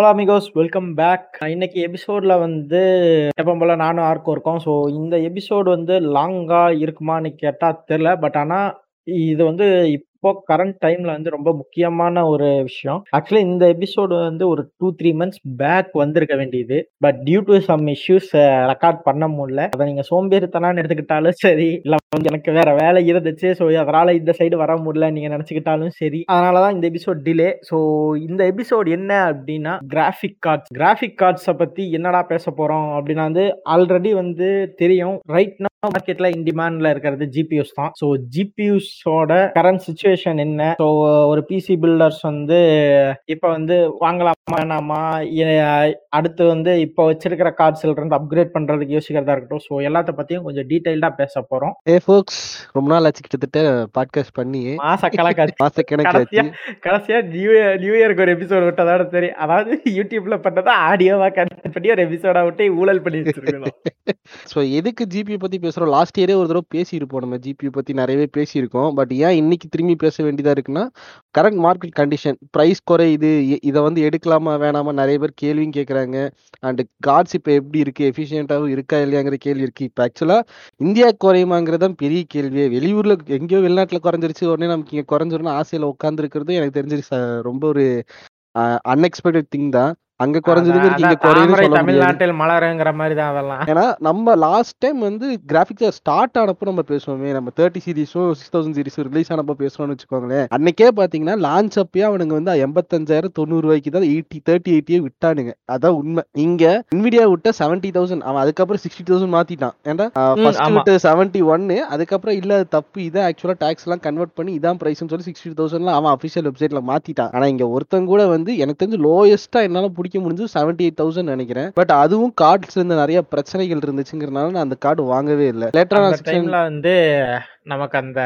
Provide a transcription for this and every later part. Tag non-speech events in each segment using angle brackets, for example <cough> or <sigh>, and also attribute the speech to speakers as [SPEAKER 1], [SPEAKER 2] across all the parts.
[SPEAKER 1] Hello amigos welcome back. இன்னைக்கு எபிசோட்ல வந்து எப்போ போல நானும் ஆர்க்கும் இருக்கோம். ஸோ இந்த எபிசோடு வந்து லாங்காக இருக்குமான்னு கேட்டால் தெரியல. பட் ஆனா இது வந்து இப்போ கரண்ட் டைம்ல வந்து ரொம்ப முக்கியமான ஒரு விஷயம். ஆக்சுவலி இந்த எபிசோடு வந்து ஒரு 2, 3 மந்த்ஸ் பேக் வந்திருக்க வேண்டியது. But due to some issues record பண்ண முடியல. அதை நீங்க சோம்பேறித்தனான்னு எடுத்துக்கிட்டாலும் சரி, இல்ல வந்து எனக்கு வேற வேலை இருந்துச்சு. ஸோ அதனால இந்த சைடு வர முடியல நீங்க நினைச்சுக்கிட்டாலும் சரி. அதனாலதான் இந்த எபிசோட் டிலே. ஸோ இந்த எபிசோட் என்ன அப்படின்னா கிராஃபிக் கார்ட்ஸ். கிராஃபிக் கார்ட்ஸை பத்தி என்னடா பேச போறோம் அப்படின்னா வந்து ஆல்ரெடி வந்து தெரியும். ரைட் மார்க்கெட்ல இன் டிமாண்ட்ல இருக்கிறது ஜிபியூஸ் தான். ஸோ ஜிபியூஸோட கரண்ட் சிச்சுவேஷன் என்ன? ஸோ ஒரு பிசி பில்டர்ஸ் வந்து இப்ப வந்து வாங்கலாமா? வேணாமா? அடுத்து வந்து இப்போ வச்சிருக்கிற கார்ட்ஸ்ல இருந்து அப்கிரேட் பண்றதுக்கு யோசிக்கிறதா இருக்கட்டும். ஸோ எல்லாத்த பத்தியும் கொஞ்சம் டீடைல்டா பேச போறோம்.
[SPEAKER 2] ஏ ஃபோக்ஸ் ரொம்ப நாள் ஆச்சு கிட்டத்தட்ட பாட்காஸ்ட் பண்ணி.
[SPEAKER 1] மாசக்கணக்காச்சு. <laughs>
[SPEAKER 2] மாசக்கணக்காச்சு.
[SPEAKER 1] கடைசியா நியூ நியூ இயர்க்கு ஒரு எபிசோட் விட்டதோட சரி. அதாவது யூடியூப்ல பண்ணத ஆடியோவா கன்வெர்ட் பண்ணி ஒரு எபிசோடா விட்டு ஊழல் பண்ணி வச்சிருக்கணும். <laughs>
[SPEAKER 2] ஸோ எதுக்கு ஜிபியூ பத்தி பேசுகிறோம் லாஸ்ட் இயரே ஒரு தடவை பேசியிருப்போம் நம்ம ஜிபியூ பற்றி நிறையவே பேசியிருக்கோம். பட் ஏன் இன்னைக்கு திரும்பி பேச வேண்டியதா இருக்குன்னா, கரண்ட் மார்க்கெட் கண்டிஷன் ப்ரைஸ் குறையுது. இது இதை வந்து எடுக்கலாமா? வேணாமா? நிறைய பேர் கேள்வியும் கேட்கறாங்க. அண்ட் கார்ட்ஸ் இப்போ எப்படி இருக்குது எஃபிஷியண்ட்டாகவும் இருக்கா? இல்லையாங்கிற கேள்வி இருக்குது இப்போ ஆக்சுவலாக இந்தியா குறையுமாங்கிறது தான் பெரிய கேள்வியே. வெளியூரில் எங்கேயோ வெளிநாட்டில் குறைஞ்சிருச்சு. உடனே நமக்கு இங்கே குறைஞ்சிரும்னு ஆசையில் உட்காந்துருக்கிறது எனக்கு தெரிஞ்சு ரொம்ப ஒரு அன்எக்ஸ்பெக்டட் திங் தான். அங்க
[SPEAKER 1] அதான்
[SPEAKER 2] குறைஞ்சதுங்கிறது இங்க முடியாது.
[SPEAKER 1] தமிழ்நாட்டில் மலருங்கிற மாரி தான் அதெல்லாம்.
[SPEAKER 2] ஏன்னா, நம்ம லாஸ்ட் டைம் வந்து கிராபிக்ஸ் ஸ்டார்ட் ஆனப்போ நம்ம பேசுவோமே. நம்ம 30 சீரிஸும் 6000 சீரிஸும் ரிலீஸ் ஆனப்போ பேசுனோம்னு வச்சுக்கோங்களேன். அன்னைக்கே பார்த்தீங்கன்னா, லான்ச் அப்பயே அவனுங்க வந்து 85,000 90 தான் 80 30, 80யே விட்டானுங்க. அதான் உண்மை. இங்க Nvidia விட்ட 70,000 அவன் அதுக்கப்புறம் 60,000 மாத்திட்டான். ஏன்டா அ
[SPEAKER 1] ம்.
[SPEAKER 2] ஃபர்ஸ்ட்
[SPEAKER 1] ஆமா.
[SPEAKER 2] விட்ட 71 அதுக்கப்புறம் இல்ல தப்பு. இதான் ஆக்சுவலா டாக்ஸ்லாம் கன்வெர்ட் பண்ணி இதான் பிரைஸ்ன்னு சொல்லி 60,000ல அவன் அஃபிஷியல் வெப்சைட்ல மாத்திட்டான். ஆனா இங்க ஒருத்தன் கூட வந்து எனக்கு தெரிஞ்சு லோயஸ்ட்டா என்னால புடிக்க முடிஞ்சது 78,000 நெனைக்கிறேன். பட் அதுவும் கார்ட்ஸ்ல இருந்த நெறைய பிரச்சனைகள் இருந்துச்சுங்கிறனால நான் அந்த கார்டு வாங்கவே இல்ல. லேட்டரா
[SPEAKER 1] அந்த
[SPEAKER 2] நான் 600
[SPEAKER 1] டைம்ல வந்து நமக்கு அந்த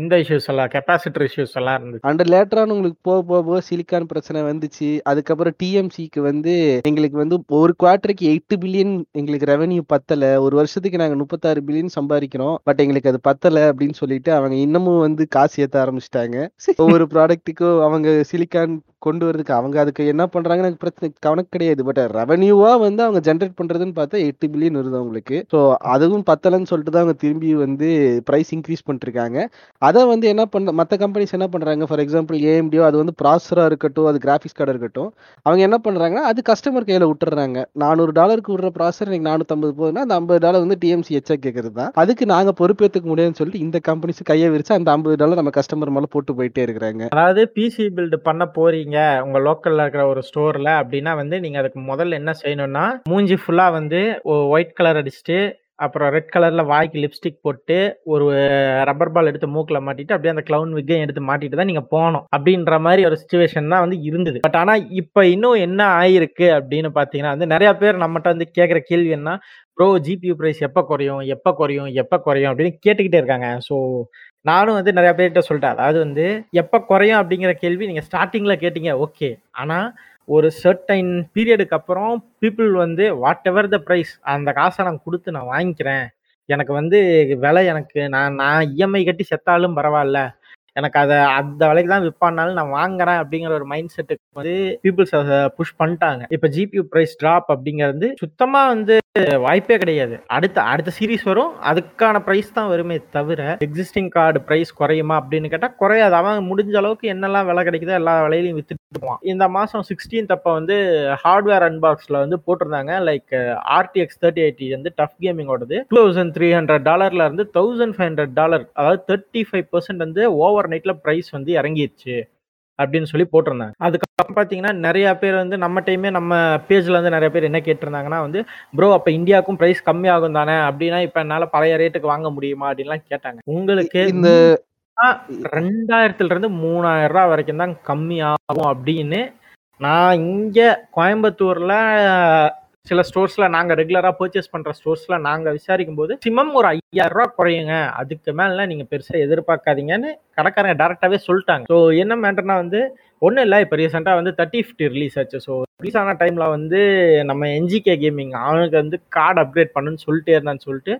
[SPEAKER 1] இந்த இஷ்யூஸ் எல்லாம் கெப்பாசிட்டர் இஷ்யூஸ் எல்லாம் இருந்துச்சு.
[SPEAKER 2] அண்ட் லேட்டரான உங்களுக்கு போக போக போக சிலிக்கான் பிரச்சனை வந்துச்சு. அதுக்கப்புறம் டிஎம்சிக்கு வந்து எங்களுக்கு வந்து ஒரு குவார்ட்டருக்கு எட்டு பில்லியன் எங்களுக்கு ரெவன்யூ பத்தல. ஒரு வருஷத்துக்கு நாங்க 36 பில்லியன் சம்பாதிக்கிறோம் பட் எங்களுக்கு அது பத்தல அப்படின்னு சொல்லிட்டு அவங்க இன்னமும் வந்து காசு ஏத்த ஆரம்பிச்சிட்டாங்க ஒவ்வொரு ப்ராடக்ட்டுக்கும் அவங்க சிலிக்கான் கொண்டு வரதுக்கு அவங்க அதுக்கு என்ன பண்றாங்க எனக்கு பிரச்சனை கணக்கு கிடையாது. பட் ரெவன்யூவா வந்து அவங்க ஜென்ரேட் பண்றதுன்னு பார்த்தா எட்டு பில்லியன் வருது அவங்களுக்கு. ஸோ அதுவும் பத்தலன்னு சொல்லிட்டு தான் அவங்க திரும்பி வந்து பிரைஸ் இன்க்ரீஸ் பண்ணிட்டுருக்காங்க. அதை வந்து என்ன பண்ண மற்ற கம்பெனிஸ் என்ன பண்ணுறாங்க ஃபார் எக்ஸாம்பிள் ஏஎம்டியோ அது வந்து ப்ராசராக இருக்கட்டும், அது கிராஃபிக்ஸ் கார்டு இருக்கட்டும். அவங்க என்ன பண்ணுறாங்கன்னா அது கஸ்டமர் கையில் விட்டுறாங்க நானூறு டாலருக்கு விடுற ப்ராசஸர் இன்னைக்கு 450 போகுதுன்னா, அந்த $50 வந்து டிஎம்சி எச்சா கேட்குறது தான். அதுக்கு நாங்கள் பொறுப்பேற்றுக்க முடியாதுன்னு சொல்லிட்டு இந்த கம்பெனிஸ் கையை விரிச்சு அந்த $50 நம்ம கஸ்டமர் மேலே போட்டு போயிட்டே இருக்கிறாங்க.
[SPEAKER 1] அதாவது பிசி பில்டு பண்ண போறீங்க உங்க லோக்கல்ல இருக்கிற ஒரு ஸ்டோர்ல அப்படின்னா வந்து நீங்க அதுக்கு முதல்ல என்ன செய்யணும்னா, மூஞ்சி ஃபுல்லா வந்து ஒ ஒயிட் கலர் அடிச்சுட்டு, அப்புறம் ரெட் கலர்ல வாய்க்கு லிப்ஸ்டிக் போட்டு, ஒரு ரப்பர் பால் எடுத்து மூக்கில் மாட்டிட்டு, அப்படியே அந்த கிளவுன் விக்கையும் எடுத்து மாட்டிட்டு தான் நீங்க போனோம் அப்படின்ற மாதிரி ஒரு சுச்சுவேஷன் தான் வந்து இருந்தது. பட் ஆனா இப்ப இன்னும் என்ன ஆயிருக்கு அப்படின்னு பார்த்தீங்கன்னா வந்து நிறைய பேர் நம்மகிட்ட வந்து கேட்குற கேள்வி என்ன, ப்ரோ ஜிபியூ ப்ரைஸ் எப்போ குறையும்? எப்போ குறையும்? எப்போ குறையும்? அப்படின்னு கேட்டுக்கிட்டே இருக்காங்க. ஸோ நானும் வந்து நிறைய பேர்கிட்ட சொல்லிட்டேன். அதாவது வந்து எப்போ குறையும் அப்படிங்கிற கேள்வி நீங்க ஸ்டார்ட்டிங்ல கேட்டீங்க ஓகே. ஆனா ஒரு சர்டைன் பீரியடுக்கு அப்புறம் பீப்புள் வந்து வாட் எவர் த ப்ரைஸ் அந்த காசை நான் கொடுத்து நான் வாங்கிக்கிறேன். எனக்கு வந்து விலை எனக்கு நான் நான் இஎம்ஐ கட்டி செத்தாலும் பரவாயில்ல எனக்கு அதை அந்த விலைக்கு தான் விற்பானாலும் நான் வாங்குறேன் அப்படிங்கிற ஒரு மைண்ட் செட்டுக்கு வந்து பீப்புள்ஸ் அதை புஷ் பண்ணிட்டாங்க. இப்போ ஜிபியூ ப்ரைஸ் ட்ராப் அப்படிங்கிறது சுத்தமாக வந்து வாய்ப்பே கிடையாது. அடுத்த அடுத்த சீரிஸ் வரும். அதுக்கான பிரைஸ் தான் வருமே தவிர, எக்ஸிஸ்டிங் கார்டு பிரைஸ் குறையுமா அப்படின்னு கேட்டால் குறையாது. அவன் முடிஞ்ச அளவுக்கு என்னெல்லாம் விலை கிடைக்குதோ எல்லா விலையிலையும் வித்துட்டு போவான். இந்த மாதம் சிக்ஸ்டீன் அப்போ வந்து ஹார்ட்வேர் அன்பாக்ஸில் வந்து போட்டிருந்தாங்க. லைக் ஆர்டிஎக்ஸ் தேர்ட்டி எயிட்டி வந்து டஃப் கேமிங்கோடது. $2300ல இருந்து $1500 அதாவது 35% வந்து ஓவர் நைட்டில் பிரைஸ் வந்து இறங்கிருச்சு. அப்டின்னு சொல்லி போட்டிருந்தாங்க. அதுக்கப்புறம் பார்த்தீங்கன்னா, நெறைய பேர் வந்து நம்ம டைமே நம்ம பேஜ்ல வந்து நெறைய பேர் என்ன கேட்டிருந்தாங்கன்னா வந்து, ப்ரோ அப்ப இந்தியாவுக்கும் பிரைஸ் கம்மியாகும் தானே? அப்டின்னா இப்ப என்னால பழைய ரேட்டுக்கு வாங்க முடியுமா? அப்டின்லாம் கேட்டாங்க. உங்களுக்கு
[SPEAKER 2] இந்த
[SPEAKER 1] 2000 இருந்து ரூ. 3000 வரைக்கும் தான் கம்மியாகும் அப்டின்னு, நான் இங்க கோயம்புத்தூர்ல சில ஸ்டோர்ஸ்ல நாங்க ரெகுலரா பர்ச்சேஸ் பண்ற ஸ்டோர்ஸ்ல நாங்க விசாரிக்கும்போது, சிமம் ஒரு ஐயாயிரம் 5000 குறையுங்க. அதுக்கு மேல நீங்க பெருசா எதிர்பார்க்காதீங்கன்னு கடைக்காரங்க டேரக்டாவே சொல்லிட்டாங்க ஸோ என்ன மேட்டர்னா வந்து, ஒன்றும் இல்லை இப்போ ரீசெண்டாக வந்து 3050 ரிலீஸ் ஆச்சு. ஸோ ரிலீஸ் ஆன டைமில் வந்து நம்ம என்ஜிகே கேமிங் அவனுக்கு வந்து கார்டு அப்கிரேட் பண்ணுன்னு சொல்லிட்டே இருந்தான்னு சொல்லிட்டு,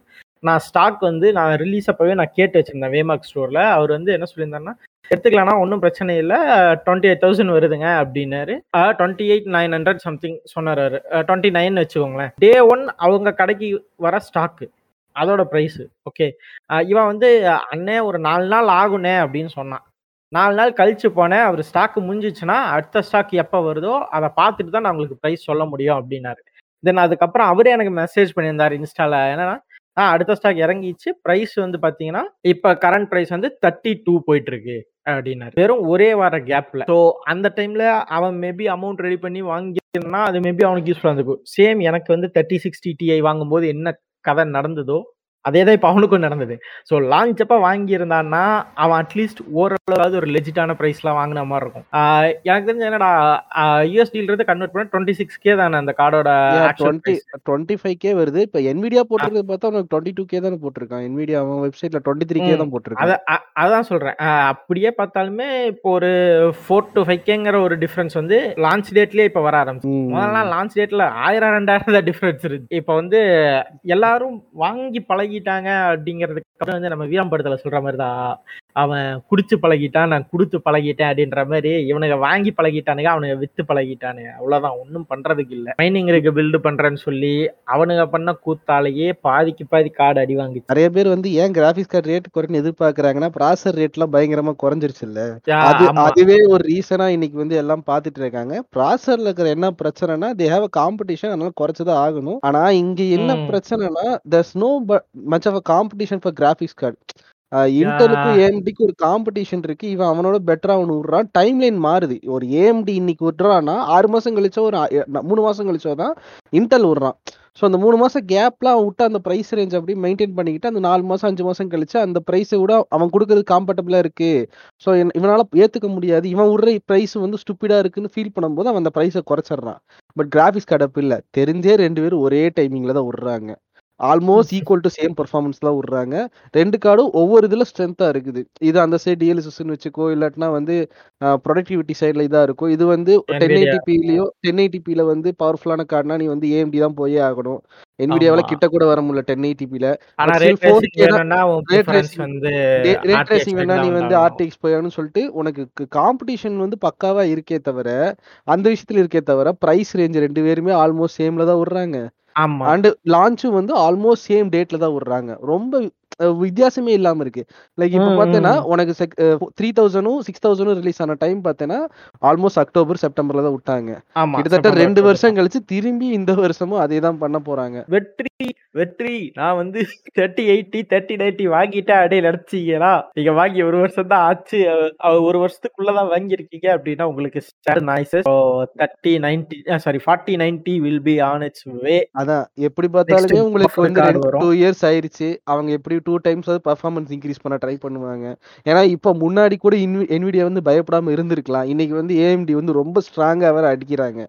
[SPEAKER 1] நான் ஸ்டாக் வந்து நான் ரிலீஸ் அப்பவே நான் கேட்டு வச்சிருந்தேன் வேமார்க் ஸ்டோர்ல அவர் வந்து என்ன சொல்லியிருந்தாருன்னா எடுத்துக்கலாம்னா ஒன்றும் பிரச்சனை இல்லை. டுவெண்ட்டி எயிட் தௌசண்ட் வருதுங்க அப்படின்னாரு. Twenty eight nine hundred something சொன்னார் டுவெண்ட்டி நைன் வச்சுக்கோங்களேன். டே ஒன் அவங்க கடைக்கு வர ஸ்டாக்கு அதோட ப்ரைஸு ஓகே இவன் வந்து அண்ணே ஒரு நாலு நாள் ஆகுனே அப்படின்னு சொன்னான். நாலு நாள் கழிச்சு போனேன். அவர் ஸ்டாக் முடிஞ்சிச்சுன்னா அடுத்த ஸ்டாக் எப்போ வருதோ அதை பார்த்துட்டு தான் நான் உங்களுக்கு ப்ரைஸ் சொல்ல முடியும் அப்படின்னாரு. தென் அதுக்கப்புறம் அவரே எனக்கு மெசேஜ் பண்ணியிருந்தார் இன்ஸ்டாவில் என்னன்னா ஆ அடுத்த ஸ்டாக் இறங்கிச்சு. ப்ரைஸ் வந்து பார்த்தீங்கன்னா இப்போ கரண்ட் ப்ரைஸ் வந்து தேர்ட்டி டூ போயிட்டு இருக்கு அப்படின்னாரு. வெறும் ஒரே வார கேப்ல ஸோ அந்த டைம்ல அவன் மேபி அமௌண்ட் ரெடி பண்ணி வாங்கினா அது மேபி அவனுக்கு யூஸ்ஃபுல்லாக இருந்திருக்கும். சேம் எனக்கு வந்து தேர்ட்டி சிக்ஸ்டி டிஐ வாங்கும்போது என்ன கதை நடந்ததோ அதே தான் இப்போ அவனுக்கும் நடந்தது. ஸோ லான்ச் அப்போ வாங்கியிருந்தான்னா அவன் அட்லீஸ்ட் ஓரளவாவது ஒரு லெஜிட்டான ப்ரைஸ்லாம் வாங்கின மாதிரி இருக்கும். எனக்கு தெரிஞ்ச என்னடா யூஎஸ்டிலிருந்து கன்வெர்ட் பண்ண டுவெண்ட்டி சிக்ஸ் கே தானே அந்த கார்டோட
[SPEAKER 2] டுவெண்ட்டி டுவெண்ட்டி ஃபைவ் கே வருது. இப்போ என்விடியா போட்டிருக்கிறது பார்த்தா உனக்கு டுவெண்ட்டி டூ கே தானே போட்டிருக்கான். என்விடியா அவன் வெப்சைட்ல டுவெண்ட்டி த்ரீ கே தான் போட்டிருக்கான்.
[SPEAKER 1] அதான் சொல்றேன். அஹ் அப்படியே பார்த்தாலுமே இப்போ ஒரு ஃபோர் டு ஃபைவ் கேங்கிற ஒரு டிஃபரன்ஸ் வந்து லான்ச் டேட்லயே இப்போ வர ஆரம்பிச்சு
[SPEAKER 2] ம்.
[SPEAKER 1] முதல்ல லான்ச் டேட்ல ஆயிரம் ரெண்டாயிரம் தான் டிஃபரன்ஸ் இருக்கு. இப்போ வந்து எல்லாரும் வாங்கி பழகிட்டாங்க அப்படிங்கிறதுக்கு அப்புறம் வந்து நம்ம வீரம்படத்துல சொல்ற மாதிரிதான் அவன் குடிச்சு பழகிட்டான் நான் கொடுத்து பழகிட்டேன் அப்படின்ற மாதிரி இவனுங்க வாங்கி பழகிட்டானுங்க அவனுங்க வித்து பழகிட்டானுங்க. அவ்வளவுதான் ஒன்றும் பண்றதுக்கு இல்ல. மைனிங் இருக்கு பில்டு பண்றேன்னு சொல்லி அவனுங்க பண்ண கூத்தாலேயே பாதிக்கு பாதி கார்டு அடி வாங்கிச்சு.
[SPEAKER 2] நிறைய பேர் வந்து ஏன் கிராபிக்ஸ் கார்டு ரேட் குறைன்னு எதிர்பார்க்கறாங்கன்னா ப்ராசர் ரேட்லாம் பயங்கரமா குறைஞ்சிருச்சு இல்ல. அது. அதுவே ஒரு ரீசனா இன்னைக்கு வந்து எல்லாம் பார்த்துட்டு இருக்காங்க. ப்ராசர்ல இருக்கிற என்ன பிரச்சனைனா தே ஹேவ் காம்படிஷன் அதனால குறைச்சதான் ஆகணும். ஆனா இங்க என்ன. பிரச்சனைனா there's no much of competition for graphics card இன்டெலுக்கும் ஏஎம்டிக்கு ஒரு காம்படிஷன் இருக்கு. இவன் அவனோட பெட்டரா அவனு விடுறான். டைம் லைன் மாறுது. ஒரு ஏஎம்டி இன்னைக்கு விடுறான்னா ஆறு மாசம் கழிச்சோ ஒரு மூணு மாசம் கழிச்சோ தான் இன்டெல் விடுறான். ஸோ அந்த மூணு மாசம் கேப்லாம் அவன் விட்டு அந்த ப்ரைஸ் ரேஞ்ச் அப்படியே மெயின்டைன் பண்ணிக்கிட்டு அந்த நாலு மாசம் அஞ்சு மாசம் கழிச்சு அந்த ப்ரைஸை விட அவன் கொடுக்கறது காம்பர்டபுளா இருக்கு. ஸோ இவனால ஏத்துக்க முடியாது. இவன் விடுற ப்ரைஸ் வந்து ஸ்டூப்பிடா இருக்குன்னு ஃபீல் பண்ணும்போது அவன் அந்த ப்ரைஸை குறைச்சிடுறான். பட் கிராஃபிக்ஸ் கார்டு அப்படி இல்லை. தெரிஞ்சே ரெண்டு பேரும் ஒரே டைமிங்ல தான் விடுறாங்க. Almost equal to same performance தான் விடுறாங்க ரெண்டு கார்டும் ஒவ்வொரு இதுல ஸ்ட்ரென்த்தா இருக்குது இது அந்த சைடு டிஎல்எஸ்எஸ்ன்னு வச்சுக்கோ இல்லாட்டினா வந்து ப்ரொடக்டிவிட்டி சைடுல இதா இருக்கும் இது வந்து டென். எயிட்டிபிலயோ டென் எயிட்டிபில வந்து பவர்ஃபுல்லான கார்டுனா நீ வந்து ஏஎம்டி தான் போயே ஆகணும் என்விடியாவில். கிட்ட கூட வர முடியல ten But
[SPEAKER 1] rate
[SPEAKER 2] still 4K
[SPEAKER 1] racing
[SPEAKER 2] வேணா நீ வந்து. ஆர்டிஎக்ஸ் போயான்னு சொல்லிட்டு உனக்கு காம்படிஷன் வந்து பக்காவா இருக்கே தவிர அந்த விஷயத்துல இருக்கே தவிர பிரைஸ் ரேஞ்ச் ரெண்டு பேருமே ஆல்மோஸ்ட் சேம்ல தான் விடுறாங்க
[SPEAKER 1] ஆமா.
[SPEAKER 2] அண்ட் லான்ச்சும் வந்து ஆல்மோஸ்ட் சேம் டேட்ல தான் விடுறாங்க. ரொம்ப வித்தியாசமே இல்லாம இருக்கு. லைக் இப்ப பார்த்தேன்னா. உனக்கு த்ரீ தௌசண்டும் சிக்ஸ் தௌசண்டும் ரிலீஸ் ஆன டைம் பார்த்தேன்னா ஆல்மோஸ்ட் அக்டோபர் செப்டம்பர்ல தான் விட்டாங்க. கிட்டத்தட்ட ரெண்டு
[SPEAKER 1] 20.
[SPEAKER 2] வருஷம் கழிச்சு திரும்பி இந்த வருஷமும் அதே தான் பண்ண போறாங்க.
[SPEAKER 1] வெற்றி வெற்றி. நான் வந்து தேர்ட்டி எயிட்டி தேர்ட்டி நைன்டி வாங்கிட்டேன் அப்படியே நினைச்சீங்களா நீங்க வாங்கி ஒரு வருஷம் தான் ஆச்சு. ஒரு வருஷத்துக்குள்ளதான் வாங்கியிருக்கீங்க அப்படின்னா உங்களுக்கு noises thirty ninety sorry forty ninety will be on its way
[SPEAKER 2] அதான். எப்படி பார்த்தாலுமே உங்களுக்கு வந்து. டூ இயர்ஸ் ஆயிருச்சு. அவங்க எப்படி டூ டைம்ஸ் வந்து பர்ஃபார்மன்ஸ் இன்க்ரீஸ் பண்ண ட்ரை பண்ணுவாங்க. ஏன்னா இப்போ முன்னாடி கூட என்விடியா வந்து பயப்படாம இருந்திருக்கலாம். இன்னைக்கு வந்து ஏஎம்டி வந்து ரொம்ப ஸ்ட்ராங்காக வேற அடிக்கிறாங்க.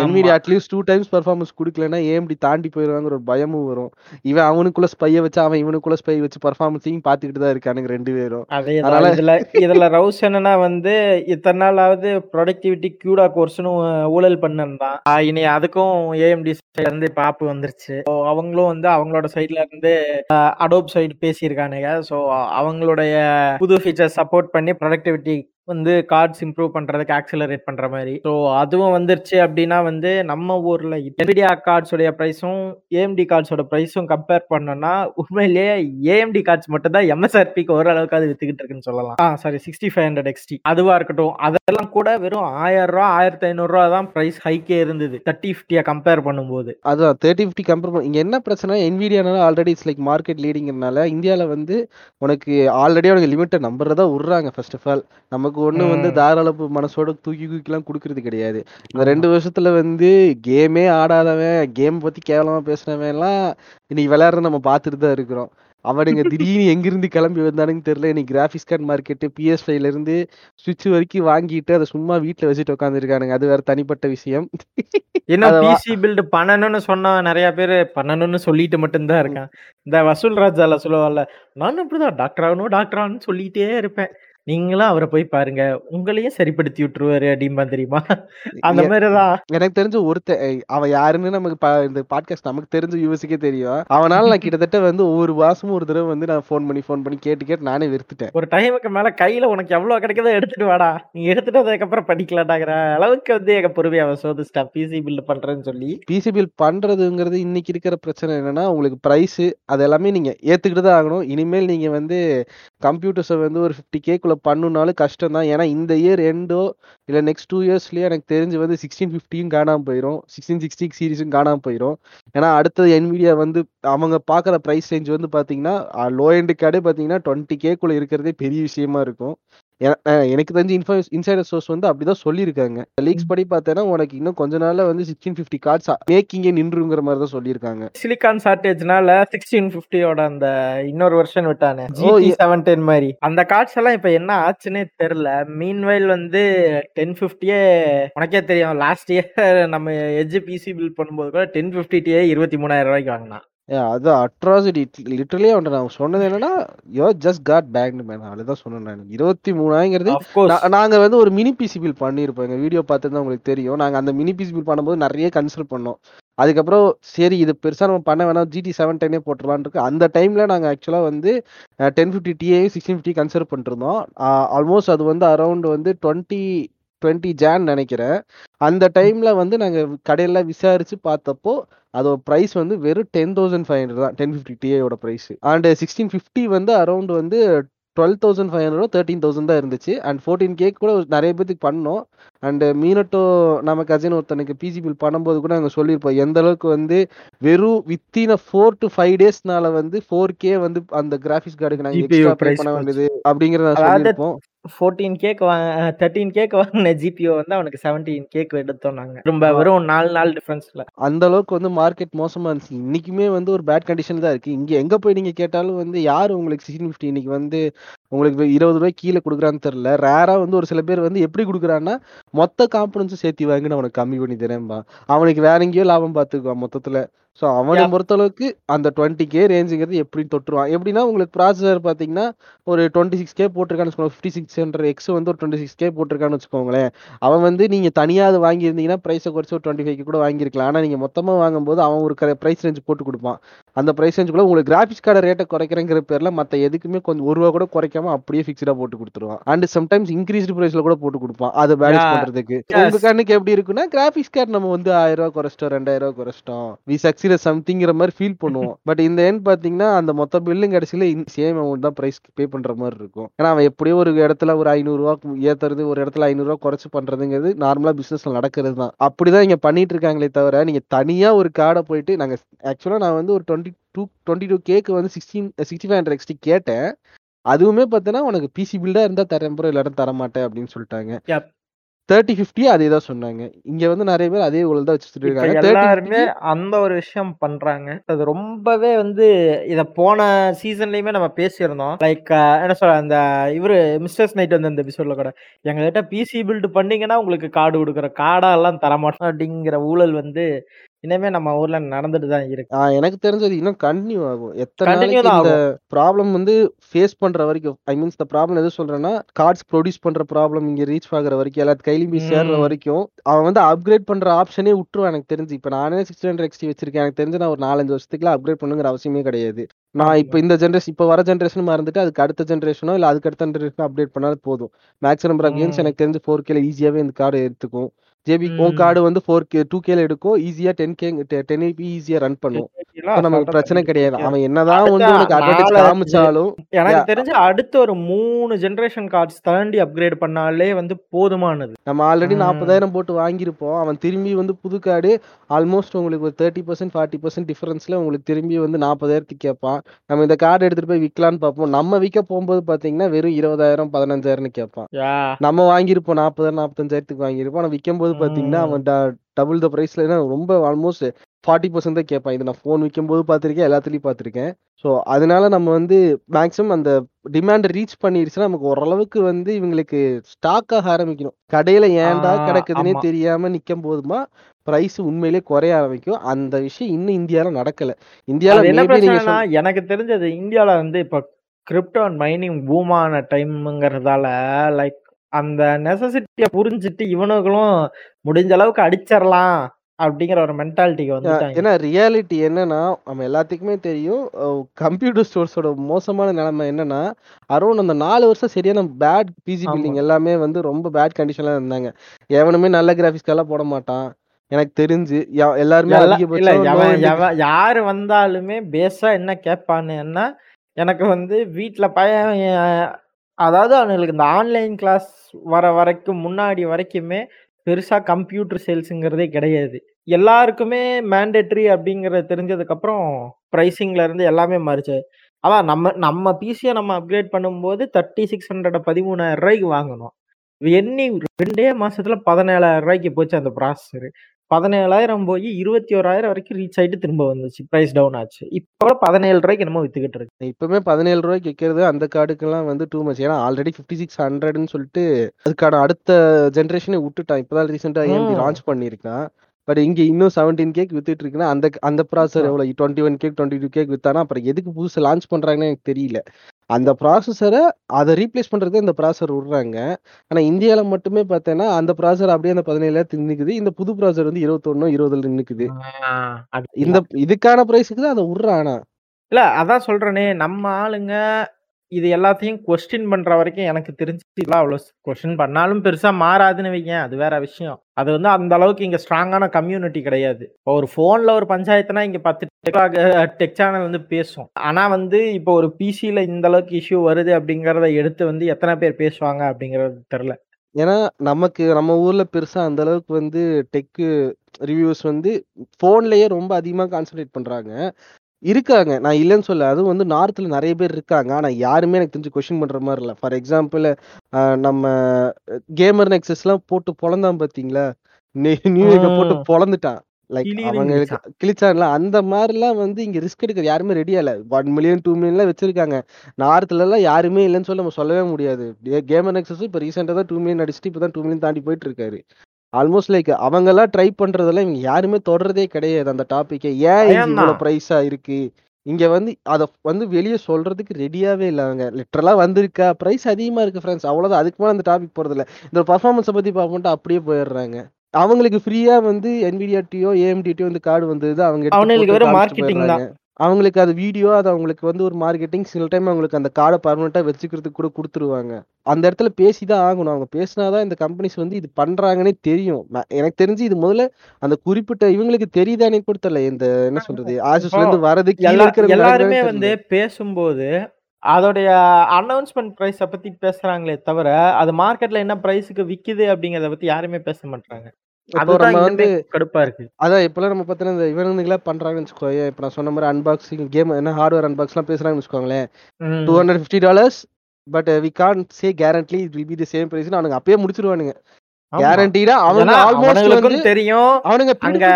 [SPEAKER 2] Nvidia at least two times performance கொடுக்கலன்னா ஏஎம்டி தாண்டி போயிடுவாங்கிற ஒரு பயமும் வரும். இவன் அவனுக்குள்ள ஸ்பைய வச்சு அவன் இவனுக்குள்ள ஸ்பை வச்சு பர்ஃபார்மன்ஸையும் பார்த்துக்கிட்டு தான் இருக்கானுங்க ரெண்டு பேரும்.
[SPEAKER 1] அதே
[SPEAKER 2] அதனால-
[SPEAKER 1] இதுல இதுல ரவுஸ் என்னன்னா வந்து இத்தனை நாளாவது ப்ரொடக்டிவிட்டி கியூடா கோர்ஸ்னு ஊழல் பண்ணிருந்தான். இனி அதுக்கும் ஏஎம்டி சைட்ல இருந்து இப்ப ஆப் வந்துருச்சு அவங்களும் வந்து அவங்களோட சைட்ல இருந்து அடோப் சைடு பேசியிருக்கானுங்க. ஸோ அவங்களுடைய புது ஃபீச்சர் சப்போர்ட் பண்ணி ப்ரொடக்டிவிட்டி வந்து கார்ட்ஸ் இம்ப்ரூவ் பண்றதுக்கு ஆக்சிலரேட் பண்ற மாதிரி. ஸோ அதுவும் வந்துருச்சு அப்படின்னா வந்து நம்ம ஊர்ல NVIDIA கார்ட்ஸோடைய ப்ரைஸும் ஏஎம்டி கார்ட்ஸோட ப்ரைஸும் கம்பேர் பண்ணோம்னா உண்மையிலேயே ஏஎம்டி கார்ட்ஸ் மட்டும் தான் எம்எஸ்ஆர்பிக்கு ஓரளவுக்கு அது வித்துக்கிட்டு இருக்குன்னு சொல்லலாம். ஆ sorry sixty five hundred XT அதுவா இருக்கட்டும். அதெல்லாம் கூட வெறும் ஆயிரம் ரூபா ஆயிரத்தி ஐநூறு ரூபா தான் ப்ரைஸ் ஹைக்கே இருந்தது. தேர்ட்டி ஃபிஃப்டியா கம்பேர் பண்ணும்போது.
[SPEAKER 2] அதான் தேர்ட்டி ஃபிஃப்டி கம்பேர் பண்ண இங்க என்ன பிரச்சனை? என்விடியானால ஆல்ரெடி இட்ஸ் லைக் மார்க்கெட் லீடிங்கிறனால இந்தியாவில் வந்து உனக்கு ஆல்ரெடி உனக்கு லிமிட்டை நம்புறதா விடுறாங்க ஃபர்ஸ்ட் ஆஃப் ஆல் நமக்கு ஒண்ணு வந்து. தாராள மனசோட தூக்கி தூக்கிலாம் கொடுக்கறது கிடையாது. இந்த. ரெண்டு வருஷத்துல வந்து கேமே ஆடாதவன் கேம் பத்தி கேவலமா பேசுனவன் எல்லாம் இன்னைக்கு விளையாடுறத நம்ம பார்த்துட்டு தான் இருக்கிறோம். அவனுங்க திடீர்னு எங்கிருந்து கிளம்பி வந்தானுன்னு தெரியல. இன்னைக்கு கிராஃபிக்ஸ் கார்டு மார்க்கெட்டு பிஎஸ் ஃபைவ்ல இருந்து சுவிட்ச் வரைக்கும் வாங்கிட்டு அதை சும்மா வீட்டுல வச்சுட்டு உட்காந்துருக்கானுங்க அது வேற தனிப்பட்ட விஷயம். வா-
[SPEAKER 1] பிசி பில்டு பண்ணணும்னு சொன்னா நிறைய பேர் பண்ணணும்னு சொல்லிட்டு மட்டும்தான் இருக்கான். இந்த வசூல் ராஜால சொல்லுவாள்ல நான் இப்படிதான் டாக்டர் ஆகணும் டாக்டர் ஆகணும்னு சொல்லிட்டே இருப்பேன். நீங்களும் அவர போய் பாருங்க. உங்களையும் சரிப்படுத்தி விட்டுருவாரு அப்டிம்பான் தெரியுமா? அந்த
[SPEAKER 2] எ
[SPEAKER 1] மாரி தான்.
[SPEAKER 2] எனக்கு தெரிஞ்சு ஒருத்தன் எ அவன் யாருன்னு நமக்கு இந்த பாட்காஸ்ட் நமக்கு தெரிஞ்ச யூஎஸ்ஸுக்கே தெரியும். அவனால நான் <laughs> கிட்டத்தட்ட வந்து ஒவ்வொரு மாசமும் ஒரு தடவ வந்து நான் ஃபோன் பண்ணி, ஃபோன் பண்ணி கேட்டு, கேட்டு நானே வெறுத்துட்டேன்.
[SPEAKER 1] ஒரு டைமுக்கு மேல கையில உனக்கு எவ்வளோ கிடைக்குதோ எடுத்துட்டு வாடா. நீ எடுத்துட்டு வந்ததுக்கப்புறம் பண்ணிக்கலாம்டாங்கிற அளவுக்கு வந்து எங்க பொறுமைய அவன் சோதிச்சுட்டான். பிசி பில்ட் பண்றேன்னு சொல்லி.
[SPEAKER 2] பிசி பில் பண்றதுங்கிறது இன்னைக்கு இருக்கிற பிரச்சனை என்னன்னா, உங்களுக்கு பிரைஸு அது எல்லாமே நீங்க ஏத்துக்கிட்டு தான் ஆகணும். இனிமேல் நீங்க வந்து கம்ப்யூட்டர்ஸ வந்து ஒரு பண்ணுனாலும் கஷ்டம் தான். ஏன்னா இந்த இயர் எண்டோ இல்லை நெக்ஸ்ட் டூ இயர்ஸ்லயே எனக்கு தெரிஞ்சு வந்து சிக்ஸ்டீன் ஃபிஃப்டியும் காணாமல் போயிடும் சிக்ஸ்டீன் சிக்ஸ்டி சீரிஸும் காணாமல் போயிரும். ஏன்னா அடுத்தது என்விடியா வந்து அவங்க பார்க்குற ப்ரைஸ் ரேஞ்ச் வந்து பார்த்தீங்கன்னா, லோ எண்டு கார்டே பார்த்தீங்கன்னா 20Kக்குள்ள இருக்கிறதே பெரிய விஷயமா இருக்கும். எனக்கு தெரிஞ்சு இன்ஃபோ இன்சைடர் சோர்ஸ் வந்து அப்படிதான் சொல்லியிருக்காங்க. லீக்ஸ். படி பார்த்தேன்னா, உனக்கு இன்னும் கொஞ்ச நாள்ல வந்து 1650 கார்ட்ஸ் மேக்கிங்கே நின்றுங்கிற மாரி தான் சொல்லியிருக்காங்க.
[SPEAKER 1] சிலிகான் ஷார்டேஜ்னால 1650யோட அந்த இன்னொரு வெர்ஷன் விட்டானே.
[SPEAKER 2] எ
[SPEAKER 1] 710 மாரி. அந்த கார்ட்ஸ் எல்லாம் இப்ப என்ன ஆச்சுன்னே தெர்ல. மீன்வைல் வந்து 1050யே உனக்கே தெரியும். லாஸ்ட் இயர் நம்ம எட்ஜ் பிசி பில்ட் பண்ணும்போது கூட 1050 Ti ரூ. 23,000 வாங்குனான்.
[SPEAKER 2] அது அட்ராசிட்டி லிட்டரலி அவன்ட்ட நான் சொன்னது என்னன்னா, you just got packed man அவ்வளவுதான் சொன்னேன் நானு. 23,000ங்கிறது
[SPEAKER 1] ஆஃப் கோர்ஸ்.
[SPEAKER 2] நா நாங்க வந்து ஒரு மினி பிசி பில் பண்ணியிருப்போம். எங்க வீடியோ பார்த்திருந்தா உங்களுக்கு தெரியும். நாங்க அந்த மினி பிசி பில் பண்ணும்போது நெறைய கன்சிடர் பண்ணோம். அதுக்கப்புறம் சரி இது பெருசா நம்ம பண்ண வேணாம். GT 710ஏ போட்டுறலாம்ன்னு இருக்கு. அந்த டைம்ல நாங்க ஆக்சுவலா வந்து அ 1050 Tiயையும் 1650 கன்சிடர் பண்ணிட்டுருந்தோம். அ ஆல்மோஸ்ட் அது வந்து அரவுண்ட் வந்து 20 20 ஜான் நெனைக்கிறேன். அந்த. டைம்ல வந்து நாங்க கடையில விசாரிச்சு பார்த்தப்போ, அதோட பிரைஸ் வந்து வெறும் 10,500 தான். 1050 Tiயோட பிரைஸ். அண்ட் 1650 வந்து அரவுண்ட் வந்து 12,500ஓ 13,000 தான் இருந்துச்சு. அண்ட் 14K கூட நெறைய பேத்துக்கு பண்ணோம். அண்ட் மீனட்டோ நம்ம கசின் ஒருத்தனுக்கு பிசி பில் பண்ணும்போது கூட நாங்க சொல்லியிருப்போம். எந்த அளவுக்கு வந்து வெறும் வித்தின் அ 4 டூ 5 டேஸ்னால வந்து 4K வந்து அந்த கிராபிக்ஸ் கார்டுக்கு நாங்க
[SPEAKER 1] ஜிபியூ
[SPEAKER 2] எக்ஸ்ட்ரா பே பண்ண. வேண்டியது அப்படிங்கிறத நான்
[SPEAKER 1] அதாவது
[SPEAKER 2] சொல்லியிருப்போம்.
[SPEAKER 1] 14Kக்கு வா 13Kக்கு வாங்குன ஜிபியூ வந்து அவனுக்கு 17Kக்கு எடுத்தோம் நாங்க. ரொம்ப. வெறும் 4 நாள் டிஃபரன்ஸ்ல.
[SPEAKER 2] அந்த அளவுக்கு வந்து மார்க்கெட் மோசமா இருந்துச்சு. இன்னைக்குமே வந்து ஒரு பேட் கண்டிஷன்ல தான் இருக்கு. இங்க எங்க போய் நீங்க கேட்டாலும் வந்து யாரு உங்களுக்கு 1650 இன்னைக்கு வந்து உங்களுக்கு ரூ. 20 கீழ குடுக்குறான்னு தெரியல. ரேரா வந்து ஒரு சில பேர் வந்து எப்படி குடுக்குறான்னா, மொத்த காம்போனன்ட்ஸும் சேர்த்து வாங்கு நான் உனக்கு கம்மி பண்ணி தரேன்பான். அவனுக்கு வேற எங்கேயோ லாபம் பார்த்துக்குவான் மொத்தத்துல. ஸோ அவன. பொறுத்தளவுக்கு அந்த 20K ரேஞ்சுங்கிறது எப்படியும் தொட்டுருவான். எப்படின்னா உங்களுக்கு ப்ராசஸர் பார்த்தீங்கன்னா, ஒரு 26K போட்டிருக்கான்னு வச்சுக்கோங்க. 5600X வந்து ஒரு 26K போட்டிருக்கான்னு வச்சுக்கோங்களேன். அவன் வந்து நீங்க தனியா அத வாங்கியிருந்தீங்கன்னா, பிரைஸ குறைச்சு ஒரு 25க்கு கூட வாங்கியிருக்கலாம். ஆனா நீங்க மொத்தமா வாங்கும்போது அவன் ஒரு க பிரைஸ் ரேஞ்ச் போட்டு குடுப்பான். அந்த பிரைஸ் ரேஞ்சுக்குள்ள உங்களுக்கு கிராபிக்ஸ் கார்டு ரேட்ட குறைக்கிறேங்கிற பேர்ல மத்த எதுக்குமே கொஞ்சம் ரூ. 1 கூட குறைக்காம அப்படியே ஃபிக்ஸ்டா போட்டு குடுத்துருவான். அண்ட் சம்டைம்ஸ் இன்கிரீஸ்டு பிரைஸ்ல கூட போட்டு குடுப்பான். அத. பண்றதுக்கு.
[SPEAKER 1] எஸ்.
[SPEAKER 2] உங்க கண்ணுக்கு எப்படி இருக்குன்னா, கிராபிக்ஸ் கார்டு நம்ம வந்து ரூ. 1000 குறைச்சிட்டோம், ரூ. 2000 குறைச்சிட்டோம். வி சக்சீட் சம்திங்கிற மாரி ஃபீல் பண்ணுவோம். பட் இந்த எண்ட் பார்த்தீங்கன்னா, அந்த மொத்த பில்லும் கடைசியில சேம் அமௌண்ட் தான் பிரைஸ் பே பண்ற மாரி இருக்கும். ஏன்னா அவன் எப்படியோ ஒரு இடத்துல ஒரு. 500 ஏத்துறது, ஒரு இடத்துல. 500 குறைச்சு பண்றதுங்கிறது நார்மலா பிசினஸ்ல நடக்கிறது தான். அப்படிதான் இங்க பண்ணிட்டு இருக்காங்களே தவிர, நீங்க தனியா ஒரு கார்ட போயிட்டு நாங்க ஆக்சுவலா நான் வந்து ஒரு 22 22Kக்கு வந்து 16 6500 XT கேட்டேன். அதுவுமே பார்த்தீன்னா, உனக்கு பிசி பில்டா இருந்தா தரேன் ப்ரோ. இல்லாட்டா தரமாட்டேன் அப்படின்னு சொல்லிட்டாங்க.
[SPEAKER 1] யாப்.
[SPEAKER 2] 3050 அதே தான் சொன்னாங்க. இங்க வந்து நெறைய பேர் அதே ஊழல் தான் வச்சுட்டு இருக்காங்க.
[SPEAKER 1] எல்லாருமே
[SPEAKER 2] 3050க்கு
[SPEAKER 1] அந்த ஒரு விஷயம் பண்றாங்க. அது ரொம்பவே வந்து இத போன சீசன்லயுமே நம்ம பேசியிருந்தோம். லைக் என்ன சொல்ல அந்த இவரு மிஸ்டர்ஸ் நைட் வந்து அந்த எபிசோட்ல கூட, எங்ககிட்ட பிசி பில்ட் பண்ணீங்கன்னா உங்களுக்கு கார்டு குடுக்குறோம். கார்டா எல்லாம் தரமாட்டோம் அப்படிங்கிற ஊழல் வந்து இனிமே நம்ம ஊர்ல நடந்துட்டு தான் இருக்கு.
[SPEAKER 2] எனக்கு தெரிஞ்சது இன்னும் கன்டின்யூ ஆகும். எத்தன நாளைக்கு. ப்ராப்ளம் வந்து ஃபேஸ் பண்ற வரைக்கும், ஐ மீன்ஸ் இந்த ப்ராப்ளம் எது சொல்றேன்னா, கார்ட்ஸ் ப்ரொடியூஸ் பண்ற ப்ராப்ளம் இங்க ரீச் ஆகுற வரைக்கும், எல்லாத்து கையிலயும் போய் சேர்ற. வரைக்கும், அவன் வந்து அப்கிரேட் பண்ற ஆப்ஷனே விட்டுருவான் எனக்கு தெரிஞ்சு. இப்ப நானே 1600 XT வச்சிருக்கேன். எனக்கு தெரிஞ்சு நான் ஒரு 4, 5 வருஷத்துக்குலாம் அப்கிரேட் பண்ணணுங்கிற அவசியமே கிடையாது. நான் இப்ப. இந்த ஜெனரேஷன் இப்ப வர ஜெனரேஷன் மறந்துட்டு, அதுக்கு அடுத்த ஜெனரேஷனோ இல்ல அதுக்கு அடுத்த ஜெனரேஷனோ அப்டேட் பண்ணாலும் போதும். Max number of games. எனக்கு தெரிஞ்சு 4Kல ஈஸியாவே இந்த கார்டு எடுத்துக்கும். ஜேபி உன். கார்டு வந்து 4K 2Kல எடுக்கும். ஈஸியா 10K 1080 ஈஸியா ரன் பண்ணும். நமக்கு பிரச்சனை கிடையாது. அவன் என்னதான் வந்து உனக்கு அட்வான்டேஜ்
[SPEAKER 1] 4, 5
[SPEAKER 2] காமிச்சாலும்
[SPEAKER 1] எனக்கு தெரிஞ்சு அடுத்த ஒரு 3 ஜெனரேஷன் கார்ட்ஸ் தாண்டி அப்கிரேட் பண்ணாலே வந்து போதுமானது.
[SPEAKER 2] நம்ம ஆல்ரெடி
[SPEAKER 1] ம்.
[SPEAKER 2] 40,000 போட்டு வாங்கியிருப்போம். அவன் திரும்பி வந்து புது கார்டு ஆல்மோஸ்ட் உங்களுக்கு ஒரு 30% 40% டிஃபரன்ஸ்ல உங்களுக்கு திரும்பி வந்து 40,000க்கு கேட்பான். நம்ம இந்த கார்டு எடுத்துட்டு போய் விக்கலான்னு பார்ப்போம். நம்ம விக்க போம்போது பார்த்தீங்கன்னா, வெறும் 20,000 15,000ன்னு கேட்பான். நம்ம வாங்கியிருப்போம் 40,000 45,000க்கு வாங்கியிருப்போம். ஆனா பார்த்தீங்கன்னா,
[SPEAKER 1] ம்.
[SPEAKER 2] அவன் டபுள் த பிரைஸ்ல ரொம்ப ஆல்மோஸ்ட் 40% தான் கேட்பான். இது நான் ஃபோன் விக்கும்போது பார்த்துருக்கேன். எல்லாத்துலயும் பார்த்துருக்கேன். ஸோ அதனால நம்ம வந்து மேக்ஸிமம் அந்த டிமாண்ட ரீச் பண்ணிருச்சுன்னா, நமக்கு ஓரளவுக்கு வந்து இவங்களுக்கு ஸ்டாக் ஆக ஆரம்பிக்கணும். கடையில ஏன்டா கிடக்குதுன்னே. தெரியாம நிக்கும்போதுமா, பிரைஸ் உண்மையிலேயே குறைய ஆரம்பிக்கும். அந்த விஷயம் இன்னும் இந்தியால நடக்கல. இந்தியால
[SPEAKER 1] அது என்ன எனக்கு தெரிஞ்சது இந்தியால வந்து இப்ப கிரிப்டோ அண்ட் மைனிங் பூம் ஆன டைம்ங்கிறதால லைக் அந்த நெசசிட்டிய புரிஞ்சுட்டு இவனுங்களும் முடிஞ்ச அளவுக்கு அடிச்சிரலாம் அப்படிங்கிற ஒரு மென்டாலிட்டிக்கு வந்துட்டாங்க.
[SPEAKER 2] ஏன்னா ரியாலிட்டி என்னன்னா, நம்ம எல்லாத்துக்குமே தெரியும். கம்ப்யூட்டர் ஸ்டோர்ஸோட மோசமான நிலைமை என்னன்னா, அரவுண்ட் அந்த 4 வருஷம் சரியான பேட் பிசி
[SPEAKER 1] ஆமா.
[SPEAKER 2] பில்டிங் எல்லாமே வந்து ரொம்ப பேட் கண்டிஷன்ல இருந்தாங்க. எவனுமே நல்ல கிராபிக்ஸ் கார்ட்லாம் போட மாட்டான். எனக்கு தெரிஞ்சு. எல்லாருமே
[SPEAKER 1] யாரு வந்தாலுமே பேஸா என்ன கேட்பானுன்னா, எனக்கு வந்து வீட்ல பையன் அதாவது அவங்களுக்கு இந்த ஆன்லைன் கிளாஸ் வர வரைக்கும் முன்னாடி வரைக்குமே பெருசாக கம்ப்யூட்டர் சேல்ஸுங்கிறதே கிடையாது. எல்லாருக்குமே மேண்டேட்ரி அப்படிங்கிறத தெரிஞ்சதுக்கப்புறம் ப்ரைஸிங்லேருந்து எல்லாமே மாறிச்சு அதான் நம்ம நம்ம பிசியை நம்ம அப்கிரேட் பண்ணும்போது தேர்ட்டி சிக்ஸ் ஹண்ட்ரட் பதிமூணாயிரம் ரூபாய்க்கு வாங்கணும் எண்ணி 2டே மாசத்துல 17,000 போச்சு அந்த ப்ராசஸர். 17,000 போய் 21,000 வரைக்கும் ரீச் ஆயிட்டு திரும்ப வந்துச்சு. பிரைஸ் டவுன் ஆச்சு. இப்ப 17,000 என்னமோ வித்துக்கிட்டு இருக்கு.
[SPEAKER 2] இப்பவுமே ரூ. 17 விக்கிறது அந்த கார்டுக்கெல்லாம் வந்து டூ மச். ஏன்னா ஆல்ரெடி 5600ன்னு சொல்லிட்டு அதுக்கான அடுத்த ஜெனரேஷனே விட்டுட்டான். இப்பதான் ரீசென்ட்டா ஏஎம்டி. லான்ச் பண்ணியிருக்கான். பட் இங்க இன்னும் 17Kக்கு வித்துட்டு இருக்குன்னா, அந்த அந்த ப்ராசஸர்
[SPEAKER 1] ஆமா.
[SPEAKER 2] எவ்வளோ 21K 22Kக்கு வித்தானா, அப்புறம் எதுக்கு புதுசா லான்ச் பண்றாங்கன்னு எனக்கு தெரியல. அந்த ப்ராசஸர அத ரீப்ளேஸ் பண்றதுக்கு இந்த ப்ராசஸர் விடுறாங்க. ஆனா இந்தியால மட்டுமே பார்த்தேன்னா, அந்த ப்ராசஸர் அப்படியே அந்த 17,000 நிக்குது. இந்த புது ப்ராசஸர் வந்து 21 20ல நிக்குது.
[SPEAKER 1] ஆ அது
[SPEAKER 2] இந்த இதுக்கான பிரைஸ்க்கு தான் அத விடுறான் ஆனா.
[SPEAKER 1] இல்ல அதான் சொல்றேனே, நம்ம ஆளுங்க இது எல்லாத்தையும் கொஸ்டின் பண்ற வரைக்கும் எனக்கு தெரிஞ்சு அவ்வளோ கொஸ்டின் பண்ணாலும் பெருசா மாறாதுன்னு வைங்க அது வேற விஷயம். அது வந்து அந்த அளவுக்கு இங்க ஸ்ட்ராங்கான கம்யூனிட்டி கிடையாது. இப்போ ஒரு போன்ல ஒரு பஞ்சாயத்துனா இங்க 10 டெக் சேனல் வந்து பேசும். ஆனா வந்து இப்போ ஒரு பிசியில இந்த அளவுக்கு இஷ்யூ வருது அப்படிங்கிறத எடுத்து வந்து எத்தனை பேர் பேசுவாங்க அப்படிங்கிறது தெரியல.
[SPEAKER 2] ஏன்னா நமக்கு நம்ம ஊர்ல பெருசா அந்த அளவுக்கு வந்து டெக்கு ரிவ்யூஸ் வந்து ஃபோன்லயே ரொம்ப அதிகமாக கான்சன்ட்ரேட் பண்றாங்க. இருக்காங்க. நான் இல்லன்னு சொல்லல. அதுவும் வந்து நார்த்ல நெறைய பேர் இருக்காங்க. ஆனா யாருமே எனக்கு தெரிஞ்சு கொஸ்டின் பண்ற மாரி இல்ல. ஃபார் எக்ஸாம்பிள் நம்ம கேமர் நெக்ஸஸ்லாம் போட்டு பொளந்தான் பார்த்தீங்களா? நி நியூயார்க்ல போட்டு
[SPEAKER 1] ம்.
[SPEAKER 2] பொளந்துட்டான். லைக்
[SPEAKER 1] கிளி
[SPEAKER 2] அவங்களுக்கு
[SPEAKER 1] கிழிச்சான்.
[SPEAKER 2] கிழிச்சான்ல அந்த மாரிலாம் வந்து இங்க ரிஸ்க் எடுக்க யாருமே ரெடியா இல்ல. 1 மில்லியன் 2 மில்லியன்லாம் வச்சிருக்காங்க. நார்த்லலாம் யாருமே இல்லன்னு சொல்லி நம்ம சொல்லவே முடியாது. கேமர் நெக்ஸஸும் இப்ப ரீசென்ட்டா தான் 2 மில்லியன் அடிச்சுட்டு இப்ப தான் 2 மில்லியன் தாண்டி போயிட்டு இருக்காரு. ஆல்மோஸ்ட் லைக் அவங்கலாம் ட்ரை பண்றதெல்லாம் இவங்க யாருமே தொடர்றதே கிடையாது அந்த டாபிக்க. ஏன் இவ்வளோ. பிரைஸா இருக்கு? இங்க வந்து அத வந்து வெளிய சொல்றதுக்கு ரெடியாவே இல்ல அவங்க. லிட்டரலா வந்திருக்கா, பிரைஸ் அதிகமா இருக்கு ஃபிரெண்ட்ஸ் அவ்வளோதான். அதுக்கு மேல அந்த டாபிக் போறதில்ல. இந்த பெர்ஃபார்மன்ஸ பத்தி பார்ப்போம்ன்ட்டு அப்படியே போயிடுறாங்க. அவங்களுக்கு ஃப்ரீயா வந்து NVIDIA-டயோ, AMD-டயோ இந்த கார்டு வந்தது அவங்க போட்டு
[SPEAKER 1] வெறும் மார்க்கெட்டிங். தான்.
[SPEAKER 2] அவங்களுக்கு அது வீடியோ அது அவங்களுக்கு வந்து ஒரு மார்க்கெட்டிங். சில டைம் அவங்களுக்கு அந்த கார்ட பெர்மனன்ட்டா வச்சுக்கிறதுக்கு கூட குடுத்துருவாங்க. அந்த இடத்துல பேசி தான் ஆகணும். அவங்க பேசினா தான் இந்த கம்பெனிஸ் வந்து இது பண்றாங்கன்னே தெரியும். எனக்கு தெரிஞ்சு இது முதல்ல அந்த குறிப்பிட்ட இவங்களுக்கு தெரியுதான்னே கூட தெரியல. இந்த என்ன சொல்றது? ஆசூஸ்லேருந்து வரது கீழ
[SPEAKER 1] எல்லா
[SPEAKER 2] இருக்கிறவங்க
[SPEAKER 1] எல்லாருமே வந்து. பேசும்போது, அதோடைய அனவுன்ஸ்மென்ட் பிரைஸ பத்தி பேசுறாங்களே தவிர, அது மார்க்கெட்ல என்ன பிரைஸ்க்கு விக்குது அப்படிங்கிறத பத்தி யாருமே பேச மாட்றாங்க. கடுப்பா இருக்கு.
[SPEAKER 2] அதான் இப்பலாம் நம்ம பார்த்தோன்னா, இந்த இவனுங்கலாம் பண்றாங்கன்னு வச்சுக்கோயேன். இப்ப நான் சொன்ன மாரி அன்பாக்சிங் கேம் என்ன ஹார்ட்வேர் அன்பாக்ஸ்லாம் பேசுறாங்கன்னு வச்சுக்கோங்களேன்.
[SPEAKER 1] ம்.
[SPEAKER 2] $250 but we can't say guarantee it will be the same பிரைஸ்ன்னு அவனுங்க அப்பயே முடிச்சுருவானுங்க. கேரண்டீடா அவங்க ஆல்மோஸ்ட்
[SPEAKER 1] தெரியும்.
[SPEAKER 2] அவனுங்க
[SPEAKER 1] அங்க.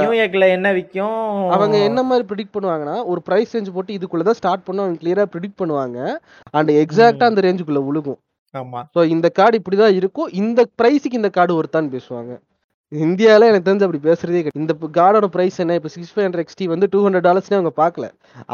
[SPEAKER 1] நியூயார்க்ல என்ன விக்கும்?
[SPEAKER 2] அவங்க என்ன மாரி பிரிடிக்ட் பண்ணுவாங்கன்னா, ஒரு பிரைஸ் ரேஞ்ச் போட்டு இதுக்குள்ள தான் ஸ்டார்ட் அவங்க கிளியரா பிரிடிக்ட் பண்ணுவாங்க. அண்ட் எக்ஸாக்ட்டா. அந்த ரேஞ்சுக்குள்ள விழுகும்.
[SPEAKER 1] ஆமா.
[SPEAKER 2] ஸோ இந்த கார்டு இப்படிதான் இருக்கும். இந்த பிரைஸ்க்கு இந்த கார்டு ஒர்த்தான்னு பேசுவாங்க. இந்தியாவில் எனக்கு தெரிஞ்சு அப்படி பேசுகிறதே கிடையாது. இந்த கார்டோட ப்ரைஸ் என்ன? இப்போ சிக்ஸ் ஃபைவ் ஹண்ட்ரட் எக்ஸ்டி வந்து டூ ஹண்ட்ரட் டாலர்ஸ்னே அவங்க பார்க்கல.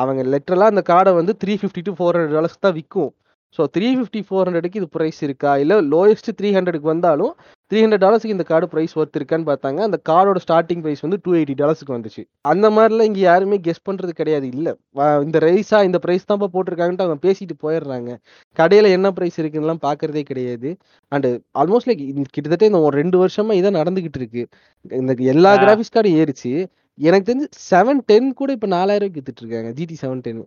[SPEAKER 2] அவங்க லெட்டரலாக அந்த கார்டை வந்து three fifty to four hundred dollars தான் விற்கும் ஸோ 350, 400க்கு இது பிரைஸ் இருக்கா? இல்ல லோயஸ்ட் 300க்கு வந்தாலும் $300க்கு இந்த கார்டு பிரைஸ் ஒர்த் இருக்கான்னு பார்த்தாங்க. அந்த கார்டோட ஸ்டார்ட்டிங் பிரைஸ் வந்து $280க்கு வந்துச்சு. அந்த மாரிலாம் இங்க யாருமே கெஸ் பண்றது கிடையாது. இல்ல இந்த ரைஸா இந்த பிரைஸ் தான்ப்பா போட்டிருக்காங்கன்ட்டு அவங்க பேசிட்டு போயிடுறாங்க. கடையில என்ன பிரைஸ் இருக்குன்னுலாம் பார்க்கறதே கிடையாது. அண்ட் ஆல்மோஸ்ட் லைக் கிட்டத்தட்ட இந்த ஒரு 2 வருஷமா இதான் நடந்துகிட்டு இருக்கு. இந்த எல்லா
[SPEAKER 1] ஆ.
[SPEAKER 2] கிராபிக்ஸ் கார்டும் ஏறிச்சு. எனக்கு தெரிஞ்சு 710 கூட இப்ப 4000க்கு வித்துட்டு இருக்காங்க. GT 710.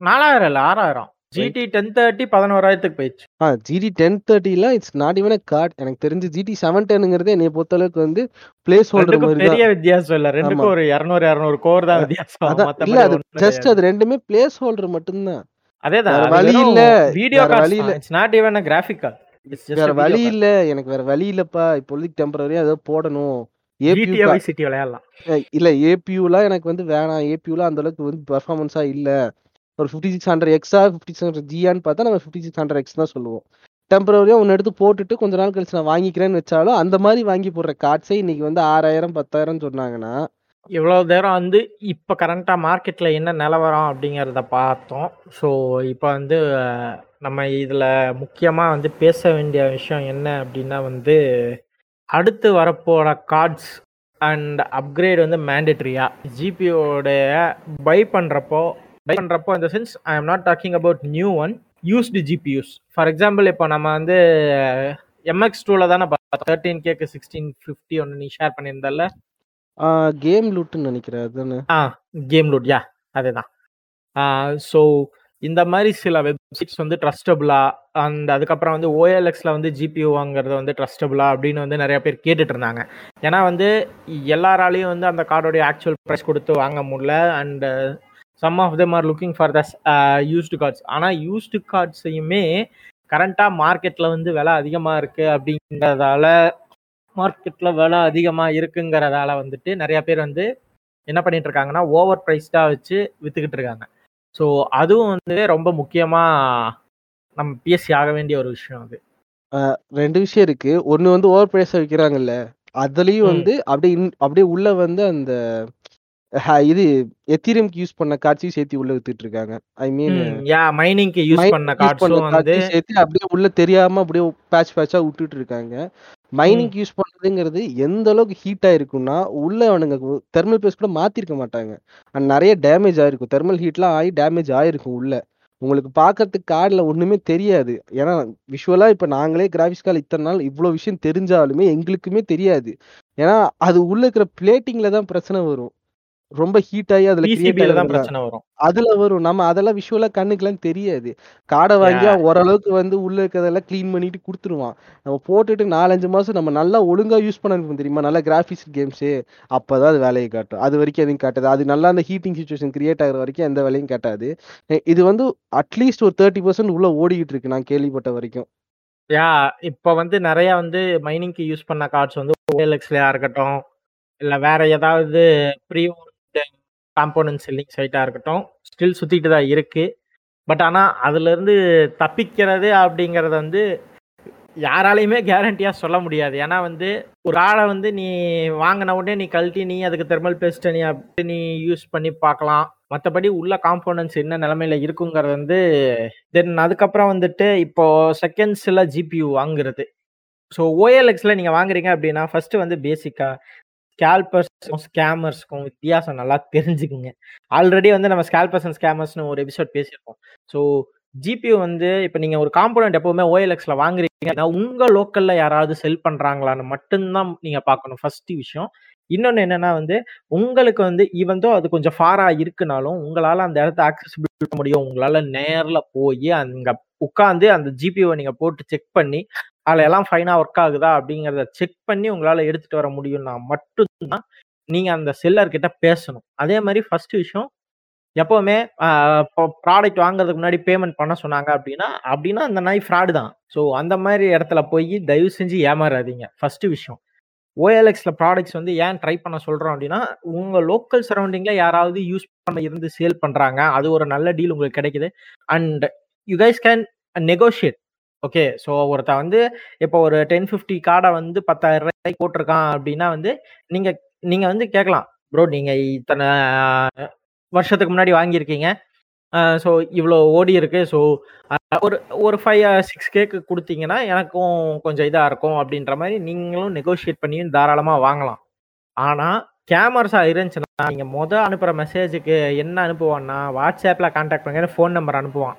[SPEAKER 1] 4000 இல்ல 6000.
[SPEAKER 2] ரைட்.
[SPEAKER 1] GT 1030 11,000க்கு போயிடுச்சு.
[SPEAKER 2] ஆ GT 1030லாம் இட்ஸ் நாட் ஈவன் கார்ட். எனக்கு தெரிஞ்சு GT 710ங்கிறதே என்னைய பொறுத்தளவுக்கு வந்து பிளேஸ் ஹோல்டர்
[SPEAKER 1] 2க்கும்
[SPEAKER 2] மாரி தான்.
[SPEAKER 1] பெரிய வித்தியாசம் இல்ல.
[SPEAKER 2] ஆமா.
[SPEAKER 1] 2க்கும் ஒரு 200, 200 கோர் தான் வித்தியாசம்.
[SPEAKER 2] இல்ல அது ஜஸ்ட். அது 2மே பிளேஸ் ஹோல்டர் மட்டும் தான்.
[SPEAKER 1] அதேதான்.
[SPEAKER 2] வழி இல்ல.
[SPEAKER 1] வீடியோ
[SPEAKER 2] வழி. இல்ல.
[SPEAKER 1] It's not even a graphic card.
[SPEAKER 2] வேற வழி. இல்ல. எனக்கு வேற வழி இல்லப்பா. இப்போதைக்கு டெம்பரரியா ஏதோ போடணும். ஏபியூ
[SPEAKER 1] சிட்டி விளையாடலாம்.
[SPEAKER 2] இல்ல ஏபியூலாம் எனக்கு வந்து வேணாம். ஏபியூலாம் அந்த அளவுக்கு வந்து பெர்ஃபார்மன்ஸா இல்ல. ஒரு 5600 எக்ஸா 5600 ஜியான்னு பார்த்தா நம்ம 5600 எக்ஸ் தான் சொல்லுவோம். டெம்பரவரியாக ஒன்று எடுத்து போட்டுட்டு கொஞ்ச நாள் கழிச்சு நான் வாங்கிக்கிறேன்னு வச்சாலும், அந்த மாதிரி வாங்கி போடுற கார்ட்ஸே இன்னைக்கு வந்து 6000 10,000 சொன்னாங்கன்னா,
[SPEAKER 1] இவ்வளோ நேரம் வந்து இப்போ கரண்ட்டாக மார்க்கெட்டில் என்ன நிலவரம் அப்படிங்கிறத பார்த்தோம் ஸோ இப்போ வந்து நம்ம இதில் முக்கியமாக வந்து பேச வேண்டிய விஷயம் என்ன அப்படின்னா வந்து அடுத்து வரப்போகிற கார்ட்ஸ் அண்ட் அப்கிரேட் வந்து மேண்டட்ரியா ஜிபியோடைய பை பண்ணுறப்போ பை பண்ணுறப்போ இந்த sense I am not talking about new one used GPUs for example இப்போ நம்ம வந்து எம்எக்ஸ் டூவில் தானே தேர்ட்டீன் கேக்கு சிக்ஸ்டீன் ஃபிஃப்டி ஒன்று நீ ஷேர் பண்ணியிருந்தல
[SPEAKER 2] கேம் லூட்டுன்னு நினைக்கிறேன். அதுதானே?
[SPEAKER 1] ஆ கேம் லூட் யா அதேதான். ஸோ இந்த மாதிரி சில வெப்சைட்ஸ் வந்து ட்ரஸ்டபுளா அண்ட் அதுக்கப்புறம் வந்து ஓஎல்எக்ஸில் வந்து ஜிபியூ வாங்குறது வந்து ட்ரஸ்டபுளா அப்படின்னு வந்து நிறைய பேர் கேட்டுட்டு இருந்தாங்க. ஏன்னா வந்து எல்லாராலையும் வந்து அந்த கார்டோடைய ஆக்சுவல் ப்ரைஸ் கொடுத்து வாங்க முடியல and some of them are looking for the used cards ஆனால் யூஸ்டு கார்ட்ஸையுமே கரண்ட்டாக மார்க்கெட்டில் வந்து விலை அதிகமாக இருக்குது அப்படிங்கிறதால மார்க்கெட்டில் விலை அதிகமாக இருக்குங்கிறதால வந்துட்டு நிறைய பேர் வந்து என்ன பண்ணிட்டு இருக்காங்கன்னா ஓவர் ப்ரைஸ்டாக வச்சு வித்துக்கிட்டு இருக்காங்க. ஸோ அதுவும் வந்து ரொம்ப முக்கியமாக நம்ம பேசி ஆக வேண்டிய ஒரு விஷயம் அது.
[SPEAKER 2] ரெண்டு விஷயம் இருக்கு. ஒன்னு வந்து ஓவர் பிரைஸ் விற்கிறாங்கல்ல அதுலயும். வந்து அப்படியே இன்- அப்படியே உள்ள வந்து அந்த இது எத்தீரியம்க்கு யூஸ் பண்ண காட்சியும் சேர்த்து உள்ள வித்துட்டு இருக்காங்க. ஐ மீன்
[SPEAKER 1] யா மைனிங்க்கு யூஸ் பண்ண கார்ட்ஸும் வந்து
[SPEAKER 2] சேர்த்து அப்படியே உள்ள தெரியாம அப்படியே பேட்ச் பேட்சா விட்டுட்டு இருக்காங்க. மைனிங் யூஸ் பண்றதுங்கிறது எந்த அளவுக்கு ஹீட் ஆயிருக்கும்னா உள்ள அவனுங்க தெர்மல் பேஸ் கூட மாத்திருக்க மாட்டாங்க. அண்ட் நிறைய டேமேஜ் ஆயிருக்கும். தெர்மல் ஹீட்லாம் ஆகி டேமேஜ் ஆயிருக்கும் உள்ள. உங்களுக்கு பார்க்கறதுக்கு கார்டில் ஒண்ணுமே தெரியாது. ஏன்னா விஷுவலா இப்ப நாங்களே கிராஃபிக்ஸ் கார்டு இத்தனை நாள் இவ்வளவு விஷயம் தெரிஞ்சாலுமே எங்களுக்குமே தெரியாது. ஏன்னா அது உள்ள இருக்கிற பிளேட்டிங்ல தான் பிரச்சனை வரும். ரொம்ப ஹீட் ஆகி அதுல
[SPEAKER 1] தான் பிரச்சனை வரும்.
[SPEAKER 2] அதுல வரும். நம்ம அதெல்லாம் விஷுவலா கண்ணுக்குலாம் தெரியாது. காடை வாங்கி ஓரளவுக்கு வந்து உள்ள இருக்கிறதெல்லாம் க்ளீன் பண்ணிட்டு கொடுத்துருவான். நம்ம போட்டுட்டு நாலஞ்சு மாசம் நம்ம நல்லா ஒழுங்கா யூஸ் பண்ண அனுப்பணும் தெரியுமா? நல்லா கிராஃபிக்ஸ் கேம்ஸு அப்பதான் அது வேலையை காட்டும். அது வரைக்கும் எதுவும் காட்டாது. அது நல்லா அந்த ஹீட்டிங் சுச்சுவேஷன் கிரியேட் ஆகுற வரைக்கும் எந்த வேலையும் காட்டாது. இது வந்து அட்லீஸ்ட் ஒரு தேர்ட்டி பர்சன்ட் உள்ள ஓடிக்கிட்டு இருக்கு நான் கேள்விப்பட்ட வரைக்கும்.
[SPEAKER 1] யா இப்போ வந்து நிறைய வந்து மைனிங்க்கு யூஸ் பண்ண கார்ட்ஸ் வந்து ஓஎல்எக்ஸ்லயா இருக்கட்டும் இல்ல வேற ஏதாவது ப்ரீ காம்போனன்ட் செல்லிங் சைட்டாக இருக்கட்டும் ஸ்டில் சுற்றிட்டு தான் இருக்குது பட் ஆனால் அதுலேருந்து தப்பிக்கிறது அப்படிங்கிறத வந்து யாராலையுமே கேரண்டியாக சொல்ல முடியாது. ஏன்னா வந்து ஒரு ஆளை வந்து நீ வாங்கின உடனே நீ கழட்டி நீ அதுக்கு தெர்மல் பேஸ்ட்டை நீ அப்படி நீ யூஸ் பண்ணி பார்க்கலாம். மற்றபடி உள்ள காம்போனன்ட்ஸ் என்ன நிலமையில இருக்குங்கிறது வந்து தென் அதுக்கப்புறம் வந்துட்டு இப்போ செகண்ட்ஸில் ஜிபியூ வாங்குறது. ஸோ ஓஎல்எக்ஸில் நீங்கள் வாங்குறீங்க அப்படின்னா ஃபஸ்ட்டு வந்து பேசிக்காக ஸ்கேல்பர்ஸ்க்கும் ஸ்கேமர்ஸ்க்கும் வித்தியாசம் நல்லா தெரிஞ்சுக்குங்க. ஆல்ரெடி வந்து நம்ம ஸ்கேல்பர்ஸ் அண்ட் ஸ்கேமர்ஸ்னு ஒரு எபிசோட் பேசியிருக்கோம். ஸோ ஜிபியூ வந்து இப்போ நீங்க ஒரு காம்போனன்ட் எப்பவுமே ஓஎல்எக்ஸ்ல வாங்குறீங்கன்னா உங்க லோக்கல்ல யாராவது செல் பண்றாங்களான்னு மட்டும்தான் நீங்க பார்க்கணும் ஃபர்ஸ்ட் விஷயம். இன்னொன்னு என்னன்னா வந்து உங்களுக்கு வந்து ஈவந்தோ அது கொஞ்சம் ஃபாரா இருக்குனாலும் உங்களால அந்த இடத்த ஆக்சசிபிள் பண்ண முடியும். உங்களால நேர்ல போய் அங்க உட்காந்து அந்த ஜிபியூவை நீங்க போட்டு செக் பண்ணி அதில் எல்லாம் ஃபைனாக ஒர்க் ஆகுதா அப்படிங்கிறத செக் பண்ணி உங்களால் எடுத்துகிட்டு வர முடியும்னா மட்டும்தான் நீங்கள் அந்த செல்லர்கிட்ட பேசணும். அதே மாதிரி ஃபர்ஸ்ட் விஷயம் எப்போவுமே ப்ராடக்ட் வாங்குறதுக்கு முன்னாடி பேமெண்ட் பண்ண சொன்னாங்க அப்படின்னா அப்படின்னா அந்த நாய் ஃப்ராடு தான். ஸோ அந்த மாதிரி இடத்துல போய் தயவு செஞ்சு ஏமாறாதீங்க. ஃபஸ்ட்டு விஷயம். ஓஎல்எக்ஸில் ப்ராடக்ட்ஸ் வந்து ஏன் ட்ரை பண்ண சொல்கிறோம் அப்படின்னா உங்கள் லோக்கல் சரௌண்டிங்கில் யாராவது யூஸ் பண்ண இருந்து சேல் பண்ணுறாங்க அது ஒரு நல்ல டீல் உங்களுக்கு கிடைக்குது. And you guys can negotiate okay. So ஒருத்தன் வந்து இப்போ ஒரு டென் ஃபிஃப்டி கார்டை வந்து பத்தாயிரம் ரூபாய்க்கு போட்டிருக்கான் அப்படின்னா வந்து நீங்க நீங்க வந்து கேட்கலாம் ப்ரோ நீங்க இத்தனை வருஷத்துக்கு முன்னாடி வாங்கியிருக்கீங்க. ஸோ இவ்வளோ ஓடி இருக்கு. ஸோ ஒரு ஒரு ஃபைவ் சிக்ஸ் கேக்கு கொடுத்தீங்கன்னா எனக்கும் கொஞ்சம் இதாக இருக்கும். அப்படின்ற மாதிரி நீங்களும் நெகோஷியேட் பண்ணியும் தாராளமாக வாங்கலாம். ஆனால் கேமராஸாக இருந்துச்சுன்னா நீங்கள் மொதல் அனுப்புகிற மெசேஜுக்கு என்ன அனுப்புவான்னா வாட்ஸ்அப்பில் கான்டாக்ட் பண்ணுங்க ஃபோன் நம்பர் அனுப்புவான்.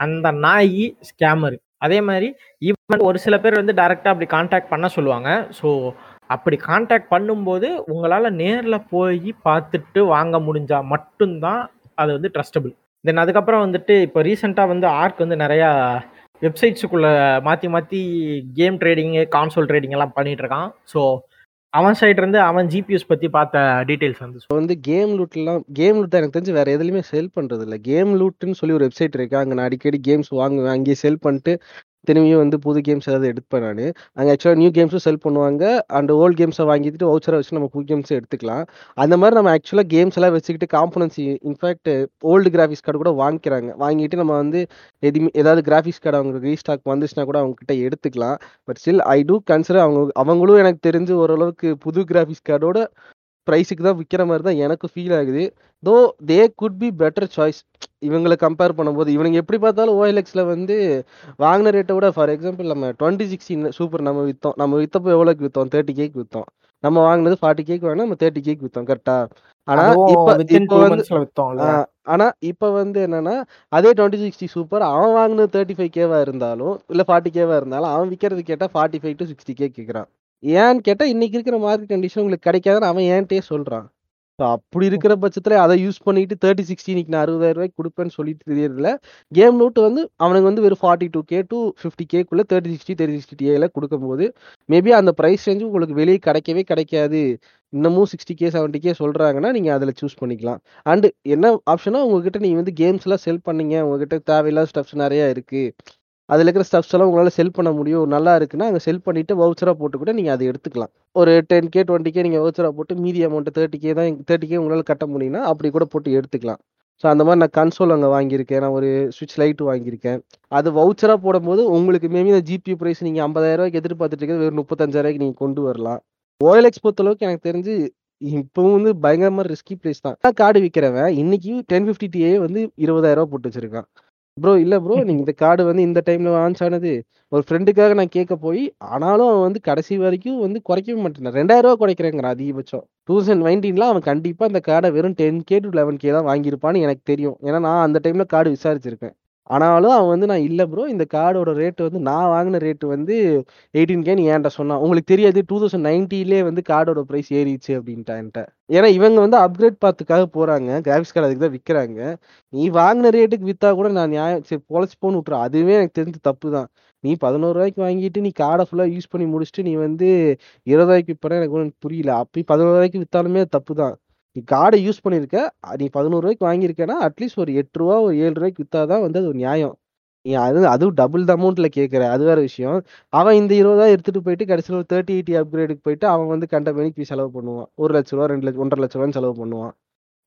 [SPEAKER 1] அந்த நாய் ஸ்கேமரு அதே மாதிரி ஈவன் ஒரு சில பேர் வந்து டைரெக்டாக அப்படி காண்டாக்ட் பண்ண சொல்லுவாங்க. ஸோ அப்படி காண்டாக்ட் பண்ணும்போது உங்களால் நேரில் போய் பார்த்துட்டு வாங்க முடிஞ்சால் மட்டும்தான் அது வந்து ட்ரஸ்டபிள் தென் அதுக்கப்புறம் வந்துட்டு இப்போ ரீசெண்டாக வந்து ஆர்க் வந்து நிறையா வெப்சைட்ஸுக்குள்ளே மாற்றி மாற்றி கேம் ட்ரேடிங்கு கான்சோல் ட்ரேடிங் எல்லாம் பண்ணிகிட்ருக்கான் ஸோ அவன் சைடு இருந்து அவன் ஜிபிஎஸ் பற்றி பார்த்த டீடைல்ஸ் வந்து
[SPEAKER 2] ஸோ வந்து கேம் லூட்லாம் கேம் லூட் எனக்கு தெரிஞ்சு வேற எதுலையுமே சேல் பண்றது இல்லை கேம் லூட்னு சொல்லி ஒரு வெப்சைட் இருக்கு. அங்க நான் அடிக்கடி கேம்ஸ் வாங்குவேன். அங்கேயே சேல் பண்ணிட்டு திரும்பியும் வந்து புது கேம்ஸ் ஏதாவது எடுப்பேன் நான். அங்கே ஆக்சுவலாக நியூ கேம்ஸும் செல் பண்ணுவாங்க. அண்ட் ஓல்டு கேம்ஸை வாங்கிட்டு வவுச்சரை வச்சு நம்ம புது கேம்ஸை எடுத்துக்கலாம். அந்த மாதிரி நம்ம ஆக்சுவலாக கேம்ஸ் எல்லாம் வச்சுக்கிட்டு காம்பனன்சி in fact old graphics card கூட வாங்கிக்கிறாங்க. வாங்கிட்டு நம்ம வந்து எதுவுமே ஏதாவது கிராஃபிக்ஸ் கார்டு அவங்களுக்கு ரீஸ்டாக் வந்துச்சுன்னா கூட அவங்க கிட்ட எடுத்துக்கலாம். But still I do consider அவங்க அவங்களும் எனக்கு தெரிஞ்சு ஓரளவுக்கு புது கிராஃபிக்ஸ் கார்டோட பிரைஸுக்கு தான் விக்கிற மாரி தான் எனக்கு ஃபீல் ஆகுது. Though they could be better choice. இவங்கள கம்பேர் பண்ணும்போது, இவனுங்க எப்படி பார்த்தாலும் OLXல வந்து வாங்குன ரேட்ட விட ஃபார் எக்ஸாம்பிள் நம்ம 2060 சூப்பர் நம்ம வித்தோம். நம்ம வித்தப்போ எவ்வளோக்கு வித்தோம்? 30Kக்கு வித்தோம். நம்ம வாங்குனது 40Kக்கு வாங்குனோம். நம்ம 30Kக்கு வித்தோம். கரெக்ட்டா? ஆனா
[SPEAKER 1] அதுவும்
[SPEAKER 2] இப்ப இப்ப
[SPEAKER 1] 2
[SPEAKER 2] வந்து? ஆனா இப்ப வந்து என்னன்னா, அதே 2060 சூப்பர் அவன் வாங்குனது 35Kவா இருந்தாலும், இல்ல 40Kவா இருந்தாலும், அவன் விக்கிறது கேட்டா 45-60K கேட்குறான். ஏன்னு கேட்டா, இன்னைக்கு இருக்கிற மார்க்கெட் கண்டிஷன் உங்களுக்கு கிடைக்காதுன்னு அவன் என்ட்டயே சொல்றான். ஸோ அப்படி இருக்கிற பட்சத்துல அத யூஸ் பண்ணிட்டு 3060 இன்னைக்கு நான் ரூ. 60,000க்கு குடுப்பேன்னு சொல்லிட்டு திரியறதுல, கேம் நோட் வந்து அவனுங்க வந்து வெறும் 42K டூ 50Kக்குள்ள 3060, 3060 Tiல குடுக்கும்போது, மேபி அந்த பிரைஸ் ரேஞ்ச் உங்களுக்கு வெளிய கிடைக்கவே கிடைக்காது. இன்னமும் 60K, 70K சொல்றாங்கன்னா, நீங்க அதுல சூஸ் பண்ணிக்கலாம். அண்ட் என்ன ஆப்ஷன்னா உங்ககிட்ட நீங்க வந்து கேம்ஸ்லாம் செல் பண்ணீங்க. உங்ககிட்ட தேவையில்லாத ஸ்டஃப்ஸ் நெறையா இருக்கு. அதில் இருக்கிற ஸ்டப்ஸ் எல்லாம் உங்களால் செல் பண்ண முடியும். நல்லா இருக்குன்னா, அங்கே செல் பண்ணிவிட்டு வவுச்சராக போட்டு கூட நீங்கள் அதை எடுத்துக்கலாம். ஒரு டென் கே டுவெண்ட்டி கே நீங்கள் வவுச்சராக போட்டு மீதி அமௌண்ட்டு தேர்ட்டி கே தான் தேர்ட்டி கே உங்களால் கட்ட முடியும்னா, அப்படி கூட போட்டு எடுத்துக்கலாம். ஸோ அந்த மாதிரி நான் கன்சோல் அங்கே வாங்கியிருக்கேன். நான் ஒரு சுவிட்ச் லைட் வாங்கியிருக்கேன். அது வவுச்சராக போடும்போது உங்களுக்கு மேபி அந்த ஜிபி ப்ரைஸ் நீங்கள் ஐம்பதாயிரரூவாய்க்கு எதிர்பார்த்துட்டு இருக்கிறது வெறும் முப்பத்தஞ்சாயிரூவாய்க்கு நீங்கள் கொண்டு வரலாம். OLX பொறுத்தளவுக்கு எனக்கு தெரிஞ்சு இப்பவும் வந்து பயங்கரமாக ரிஸ்கி பிளேஸ் தான். கார்டு விற்கிறவன் இன்னைக்கு 1050 Ti வந்து இருபதாயிரரூவா போட்டு வச்சிருக்கான். ப்ரோ இல்ல ப்ரோ நீங்க இந்த கார்டு வந்து இந்த டைம்ல லான்ச் ஆனது. ஒரு ஃப்ரெண்டுக்காக நான் கேட்க போய், ஆனாலும் அவன் வந்து கடைசி வரைக்கும் வந்து குறைக்கவே மாட்டேன் ரூ. 2,000 குறைக்கிறேங்கிறான் அதிகபட்சம். 2019ல அவன் கண்டிப்பா அந்த கார்ட வெறும் 10K டூ 11K தான் வாங்கியிருப்பான்னு எனக்கு தெரியும். ஏன்னா நான் அந்த டைம்ல கார்டு விசாரிச்சிருக்கேன். ஆனாலும் அவன் வந்து நான் இல்ல ப்ரோ இந்த கார்டோட ரேட் வந்து நான் வாங்கின ரேட் வந்து 18Kன்னு என்ட்ட சொன்னான். உங்களுக்கு தெரியாது 2090லயே வந்து கார்டோட ப்ரைஸ் ஏறிச்சு அப்படின்ட்டான் என்ட்ட. ஏன்னா இவங்க வந்து அப்கிரேட் பார்த்துக்காக போறாங்க. கிராஃபிக்ஸ் கார்டு அதுக்கு தான் விற்கிறாங்க நீ வாங்கின ரேட்டுக்கு வித்தா கூட நான் நியாயம் சரி பொழச்சுப்போன்னு விட்டுருவேன். அதுவே எனக்கு தெரிஞ்சு தப்பு தான். நீ பதினோரு ரூபாய்க்கு வாங்கிட்டு நீ கார்டை ஃபுல்லாக யூஸ் பண்ணி முடிச்சுட்டு நீ வந்து இருபது ரூபாய்க்கு விற்பனா எனக்கு ஒண்ணும் புரியல. அப்பயும் பதினோரு ரூபாய்க்கு விற்றாலுமே தப்பு தான். நீ கார்டை யூஸ் பண்ணியிருக்க. நீ பதினோரு ரூபாய்க்கு வாங்கியிருக்கேன்னா, அட்லீஸ்ட் ஒரு எட்டு ரூபா ஒரு ஏழு ரூபாய்க்கு வித்தாதான் வந்து அது ஒரு நியாயம். நீ அது அதுவும் டபுள் த அமௌண்ட்ல கேட்குற அது வேற விஷயம். அவன் இந்த இருபதா எடுத்துட்டு போயிட்டு கடைசியில் ஒரு 3080 அப்கிரேடுக்கு போயிட்டு அவன் வந்து கண்ட மணிக்கு செலவு பண்ணுவான். ரூ. 1,00,000 2 லட்ச ரூபாய் செலவு பண்ணுவான்.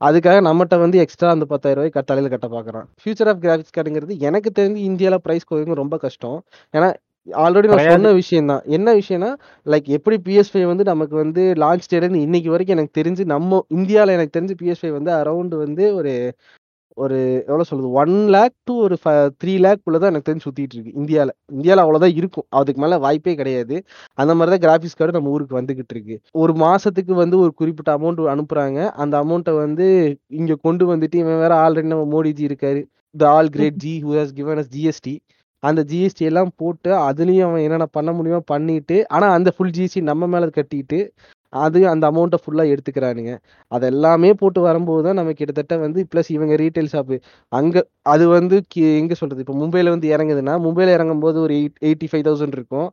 [SPEAKER 2] அதுக்காக நம்மகிட்ட வந்து எக்ஸ்ட்ரா அந்த பத்தாயிரம் ரூபாய் தலையில கட்ட பார்க்குறான். ஃபியூச்சர் ஆஃப் கிராஃபிக்ஸ் கார்டுங்கிறது எனக்கு தெரிஞ்சு இந்தியாவில் பிரைஸ் குறைக்கிறது ரொம்ப கஷ்டம். ஏன்னா ஆல்ரெடி நான். சொன்ன விஷயம் தான். என்ன விஷயம்னா, லைக் எப்படி PS5 வந்து நமக்கு வந்து லான்ச் டேட்ன்னு இன்னைக்கு வரைக்கும் எனக்கு தெரிஞ்சு நம்ம இந்தியால எனக்கு தெரிஞ்சு PS5 வந்து அரவுண்ட் வந்து ஒரு ஒரு எவ்வளோ சொல்றது 1,00,000 டூ ஒரு ஃப 3,00,000க்குள்ள தான் எனக்கு தெரிஞ்சு சுத்திட்டு இருக்கு இந்தியால. இந்தியால அவ்வளோதான் இருக்கும். அதுக்கு மேல வாய்ப்பே கிடையாது. அந்த மாரி தான் கிராபிக்ஸ் கார்டு நம்ம ஊருக்கு வந்துகிட்டு இருக்கு. ஒரு மாசத்துக்கு வந்து ஒரு குறிப்பிட்ட அமௌண்ட் அனுப்புறாங்க. அந்த அமௌண்ட்ட வந்து இங்க கொண்டு வந்துட்டு இவன் வேற ஆல்ரெடி நம்ம மோடிஜி இருக்காரு. The all great ji who has given us GST. அந்த ஜிஎஸ்டி எல்லாம் போட்டு அதுலேயும் அவன் என்னென்ன பண்ண முடியுமோ பண்ணிட்டு, ஆனால் அந்த ஃபுல் ஜிஎஸ்டி நம்ம மேலே கட்டிட்டு, அது அந்த அமௌண்ட்டை ஃபுல்லாக எடுத்துக்கிறானுங்க. அது எல்லாமே போட்டு வரும்போது தான் நம்ம கிட்டத்தட்ட வந்து ப்ளஸ் இவங்க ரீட்டைல் ஷாப்பு அங்கே அது வந்து கி எங்கே சொல்கிறது இப்போ மும்பையில் வந்து இறங்குதுன்னா, மும்பையில் இறங்கும்போது ஒரு எயிட் 85,000 இருக்கும்.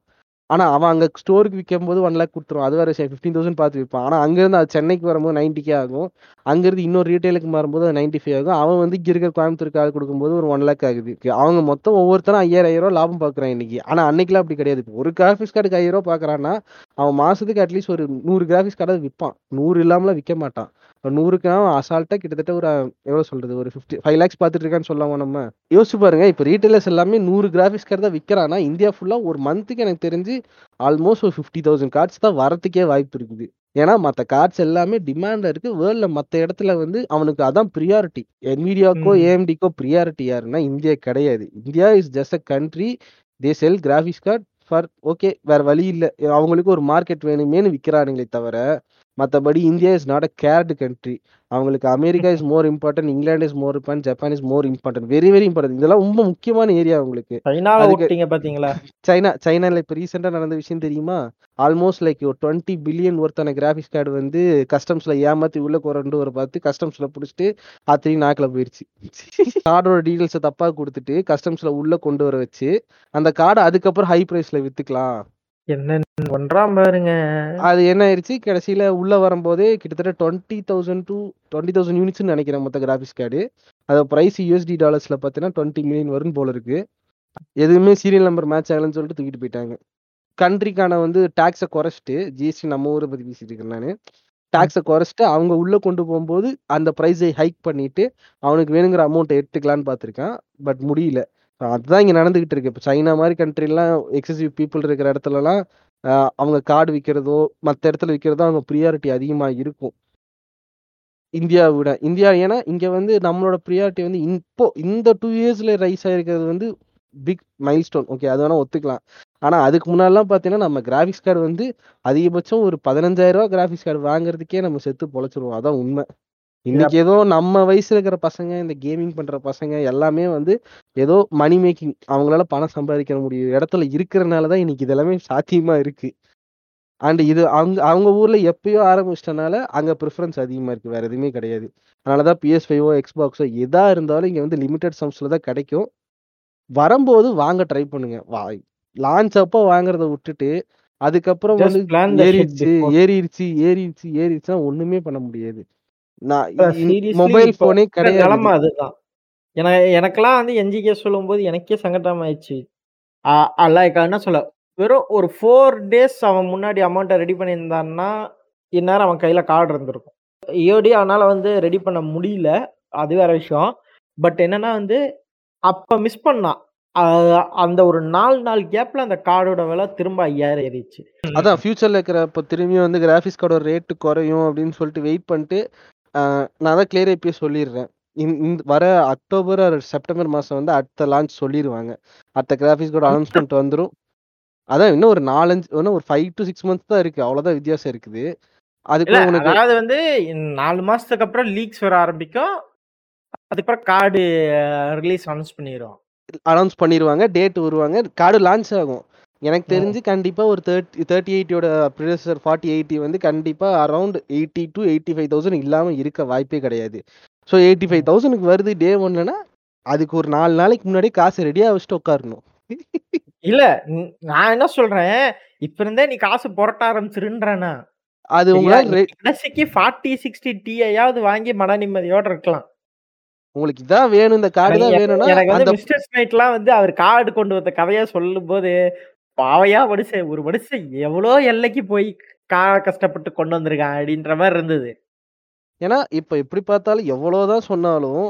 [SPEAKER 2] ஆனா அவன் அங்க ஸ்டோருக்கு விற்கும்போது ஒன் லேக் கொடுத்துருவான் அது வேற ஃபிஃப்டீன் தௌசண்ட் பார்த்து விற்பான் ஆனா அங்கேருந்து அது சென்னைக்கு வரும்போது 90K ஆகும். அங்கேருந்து இன்னொரு ரீட்டைலுக்கு மாறும்போது அது 95 ஆகும். அவன் வந்து இங்க இருக்கிற கோயம்புத்தூருக்காக கொடுக்கும்போது ஒரு ஒன் லேக் ஆகுது. அவங்க மொத்தம் ஒவ்வொருத்தனும் ரூ. 5,000 5,000 லாபம் பார்க்குறான் இன்னைக்கு. ஆனா அன்னைக்குலாம் அப்படி கிடையாது. இப்போ ஒரு கிராஃபிக்ஸ் கார்டுக்கு ஐயாயிரம் ரூபா பார்க்குறான்னா, அவன் மாசத்துக்கு அட்லீஸ்ட் ஒரு நூறு கிராஃபிக்ஸ் கார்டாவது விற்பான் நூறு இல்லாமலாம் விற்க மாட்டான். இப்போ 100க்கு அவன் அசால்ட்டா கிட்டத்தட்ட ஒரு எவ்வளோ சொல்றது? ஒரு 50 5 லேக்ஸ் பார்த்துட்டு இருக்கான்னு சொல்லலாமா நம்ம? யோசிச்சு பாருங்க. இப்போ ரீட்டெயிலர்ஸ் எல்லாமே 100 கிராபிக்ஸ் கார்டு தான் விக்கிறான்னா, இந்தியா ஃபுல்லா ஒரு மந்த்துக்கு எனக்கு தெரிஞ்சு ஆல்மோஸ்ட் ஒரு 50,000 கார்ட்ஸ் தான் வரத்துக்கே வாய்ப்பு இருக்குது. ஏன்னா மத்த கார்ட்ஸ் எல்லாமே டிமாண்ட்ல இருக்கு. வேர்ல்ட்ல மத்த இடத்துல வந்து அவனுக்கு அதான் பிரியாரிட்டி.
[SPEAKER 1] ம்.
[SPEAKER 2] AMDக்கோ பிரியாரிட்டி யாருன்னா இந்தியா கிடையாது. India is just a country. They sell graphics card for okay வேற வழி இல்ல. அவங்களுக்கு ஒரு மார்க்கெட் வேணுமேன்னு விக்கிறானுங்களே தவிர, மத்தபடி India is not a cared country. அவங்களுக்கு America is more important. England is more important. Japan is more important. Very very important. இதெல்லாம் ரொம்ப முக்கியமான ஏரியா அவங்களுக்கு.
[SPEAKER 1] விட்டீங்க பார்த்தீங்களா?
[SPEAKER 2] சைனா சைனால இப்ப ரீசென்ட்டா நடந்த விஷயம் தெரியுமா? ஆல்மோஸ்ட் லைக் ஒரு 20 பில்லியன் ஒர்த்தான கிராபிக்ஸ் கார்டு வந்து கஸ்டம்ஸ்ல ஏமாத்தி உள்ள கொண்டு வர பார்த்து கஸ்டம்ஸ்ல புடிச்சுட்டு அத்தனையும் நாக்குல போயிருச்சு. கார்டோட டீடெயில்ஸ தப்பா குடுத்துட்டு கஸ்டம்ஸ்ல உள்ள கொண்டு வர வச்சு, அந்த கார்ட அதுக்கப்புறம் ஹை பிரைஸ்ல வித்துக்கலாம்.
[SPEAKER 1] என்ன ஒன்றாம் பாருங்க.
[SPEAKER 2] அது என்ன ஆயிருச்சு, கடைசியில உள்ள வரும்போதே கிட்டத்தட்ட 20,000 டூ 20,000 யூனிட்ஸ்ன்னு நினைக்கிறேன் மொத்த கிராபிக்ஸ் கார்டு. அதோட பிரைஸ் யூஎஸ்டி டாலர்ஸ்ல பார்த்தீங்கன்னா 20 மில்லியன் வரும் போல இருக்கு. எதுவுமே சீரியல் நம்பர் மேட்ச் ஆகலன்னு சொல்லிட்டு தூக்கிட்டு போயிட்டாங்க. கண்ட்ரிக்கான வந்து டாக்ஸை குறைச்சிட்டு ஜிஎஸ்டி நம்ம ஊரை பத்தி பேசிட்டு இருக்கேன் நான் டாக்ஸ குறைச்சிட்டு அவங்க உள்ள கொண்டு போகும்போது அந்த ப்ரைஸை ஹைக் பண்ணிட்டு, அவனுக்கு வேணுங்கிற அமௌண்ட்டை எடுத்துக்கலான்னு பார்த்திருக்கான். பட் முடியல. அதுதான் இங்க நடந்துகிட்டு இருக்கு. இப்போ சைனா மாதிரி கண்ட்ரிலாம் எக்ஸசிவ் பீப்பிள் இருக்கிற இடத்துலலாம், அவங்க கார்டு விற்கிறதோ மற்ற இடத்துல விற்கிறதோ அவங்க ப்ரியாரிட்டி அதிகமா இருக்கும். இந்தியாவை விட. இந்தியா ஏன்னா, இங்க வந்து நம்மளோட ப்ரியாரிட்டி வந்து இப்போ இந்த டூ இயர்ஸ்ல ரைஸ் ஆயிருக்கிறது வந்து பிக் மைல்ஸ்டோன். ஓகே. அது வேணா ஒத்துக்கலாம். ஆனா, அதுக்கு முன்னாடிலாம் பார்த்தீங்கன்னா, நம்ம கிராஃபிக்ஸ் கார்டு வந்து அதிகபட்சம் ஒரு பதினஞ்சாயிரம் ரூபா கிராஃபிக்ஸ் கார்டு வாங்குறதுக்கே நம்ம செத்து பொழைச்சிருவோம் அதான் உண்மை இன்னைக்கு ஏதோ நம்ம வயசுல இருக்கிற பசங்க, இந்த கேமிங் பண்ற பசங்க எல்லாமே வந்து ஏதோ மணி மேக்கிங் அவங்களால பணம் சம்பாதிக்க முடியும் இடத்துல இருக்கிறனால தான் இன்னைக்கு இது எல்லாமே சாத்தியமா இருக்கு. அண்ட் இது அவங்க அவங்க ஊர்ல எப்பயோ ஆரம்பிச்சிட்டனால அங்க பிரிஃபரன்ஸ் அதிகமா இருக்கு. வேற எதுவுமே கிடையாது. அதனால தான் PS5ஓ, Xboxஓ எதா இருந்தாலும் இங்க வந்து லிமிட்டட் சம்ஸ்ல தான் கிடைக்கும். வரம்போது வாங்க ட்ரை பண்ணுங்க. வா லான்ச் அப்போ வாங்குறத விட்டுட்டு, அதுக்கப்புறம் வந்து ஏறிடுச்சு,
[SPEAKER 1] பிஃபோர்.
[SPEAKER 2] ஏறிருச்சு, ஏறிருச்சு, ஏறிருச்சுன்னா ஒண்ணுமே பண்ண முடியாது. நான்
[SPEAKER 1] இப்ப
[SPEAKER 2] மொபைல்
[SPEAKER 1] இப்போ
[SPEAKER 2] ஃபோனே
[SPEAKER 1] இருக்கிற
[SPEAKER 2] கிடையாது
[SPEAKER 1] நிலைமை. அதுதான். என எனக்கெல்லாம் வந்து என்ஜிகே சொல்லும்போது எனக்கே சங்கடமாயிடுச்சு. அ அ லைக் என்ன சொல்ல, வெறும் ஒரு 4 டேஸ் அவன் முன்னாடி அமௌண்ட்ட ரெடி பண்ணியிருந்தான்னா, இந்நேரம் அவன் கையில கார்டு இருந்திருக்கும். EOD அவனால வந்து ரெடி பண்ண முடியல. அது வேற விஷயம். பட் என்னன்னா வந்து, அப்ப மிஸ் பண்ணான். அந்த ஒரு 4 நாள் கேப்ல அந்த கார்டோட விலை திரும்ப 5000 ஏறிடுச்சு.
[SPEAKER 2] அதான் ஃபியூச்சர்ல இருக்கிறப்ப திரும்பியும் வந்து கிராபிக்ஸ் கார்டோட ரேட் குறையும் அப்படின்னு சொல்லிட்டு வெயிட் பண்ணிட்டு, நான் தான் கிளியரா இப்பயே சொல்லிடுறேன். இந் இந்த வர அக்டோபர் ஆர் செப்டம்பர் மாசம் வந்து அடுத்த லான்ச் சொல்லிருவாங்க. அடுத்த கிராபிக்ஸ் கார்டு அனௌன்ஸ்மென்ட் வந்துரும். அதான் இன்னும் ஒரு 4, 5 இன்னும் ஒரு 5 டூ 6 மந்த்ஸ் தான் இருக்கு. அவ்வளோதான் வித்தியாசம் இருக்குது. அதுக்குள்ள உனக்கு
[SPEAKER 1] அதாவது வந்து 4 மாசத்துக்கு அப்புறம் லீக்ஸ் வர ஆரம்பிக்கும். அதுக்கப்புறம் கார்டு ரிலீஸ் அனௌன்ஸ் பண்ணிருவான்.
[SPEAKER 2] அனௌன்ஸ் பண்ணிருவாங்க. டேட் வருவாங்க. கார்டு லான்ச் ஆகும். எனக்கு. தெரிஞ்சு கண்டிப்பா ஒரு 30 3080யோட ப்ரிடெசஸர் 4080 வந்து கண்டிப்பா அரவுண்ட் 80 டூ 85,000 இல்லாம இருக்க வாய்ப்பே கிடையாது. ஸோ
[SPEAKER 1] ம்.
[SPEAKER 2] 85,000க்கு வருது டே 1ன்னா, அதுக்கு ஒரு 4 நாளைக்கு முன்னாடி காச ரெடியா வச்சுட்டு உட்காரணும்.
[SPEAKER 1] இல்ல நான் என்ன சொல்றேன், இப்ப இருந்தே நீ காசு புரட்ட ஆரம்பிச்சுருன்றேன் நான்.
[SPEAKER 2] அது? உங்களால
[SPEAKER 1] கடைசிக்கு 40, 60 Tiயாவது வாங்கி மன நிம்மதியோட இருக்கலாம்.
[SPEAKER 2] உங்களுக்கு இதான் வேணும். இந்த கார்டு தான் வேணும்னா,
[SPEAKER 1] எனக்கு வந்து மிஸ்டர் ஸ்னைட்லாம் வந்து அவர் கார்டு கொண்டு வந்த கதையா சொல்லும்போது, பாவையா மனுஷன் ஒரு மனுஷன் எவ்வளோ எல்லைக்கு போய் கா கஷ்டப்பட்டு கொண்டு வந்திருக்கான் அப்படின்ற மாரி இருந்தது.
[SPEAKER 2] ஏன்னா, இப்ப எப்படி பார்த்தாலும் எவ்வளோதான் சொன்னாலும்,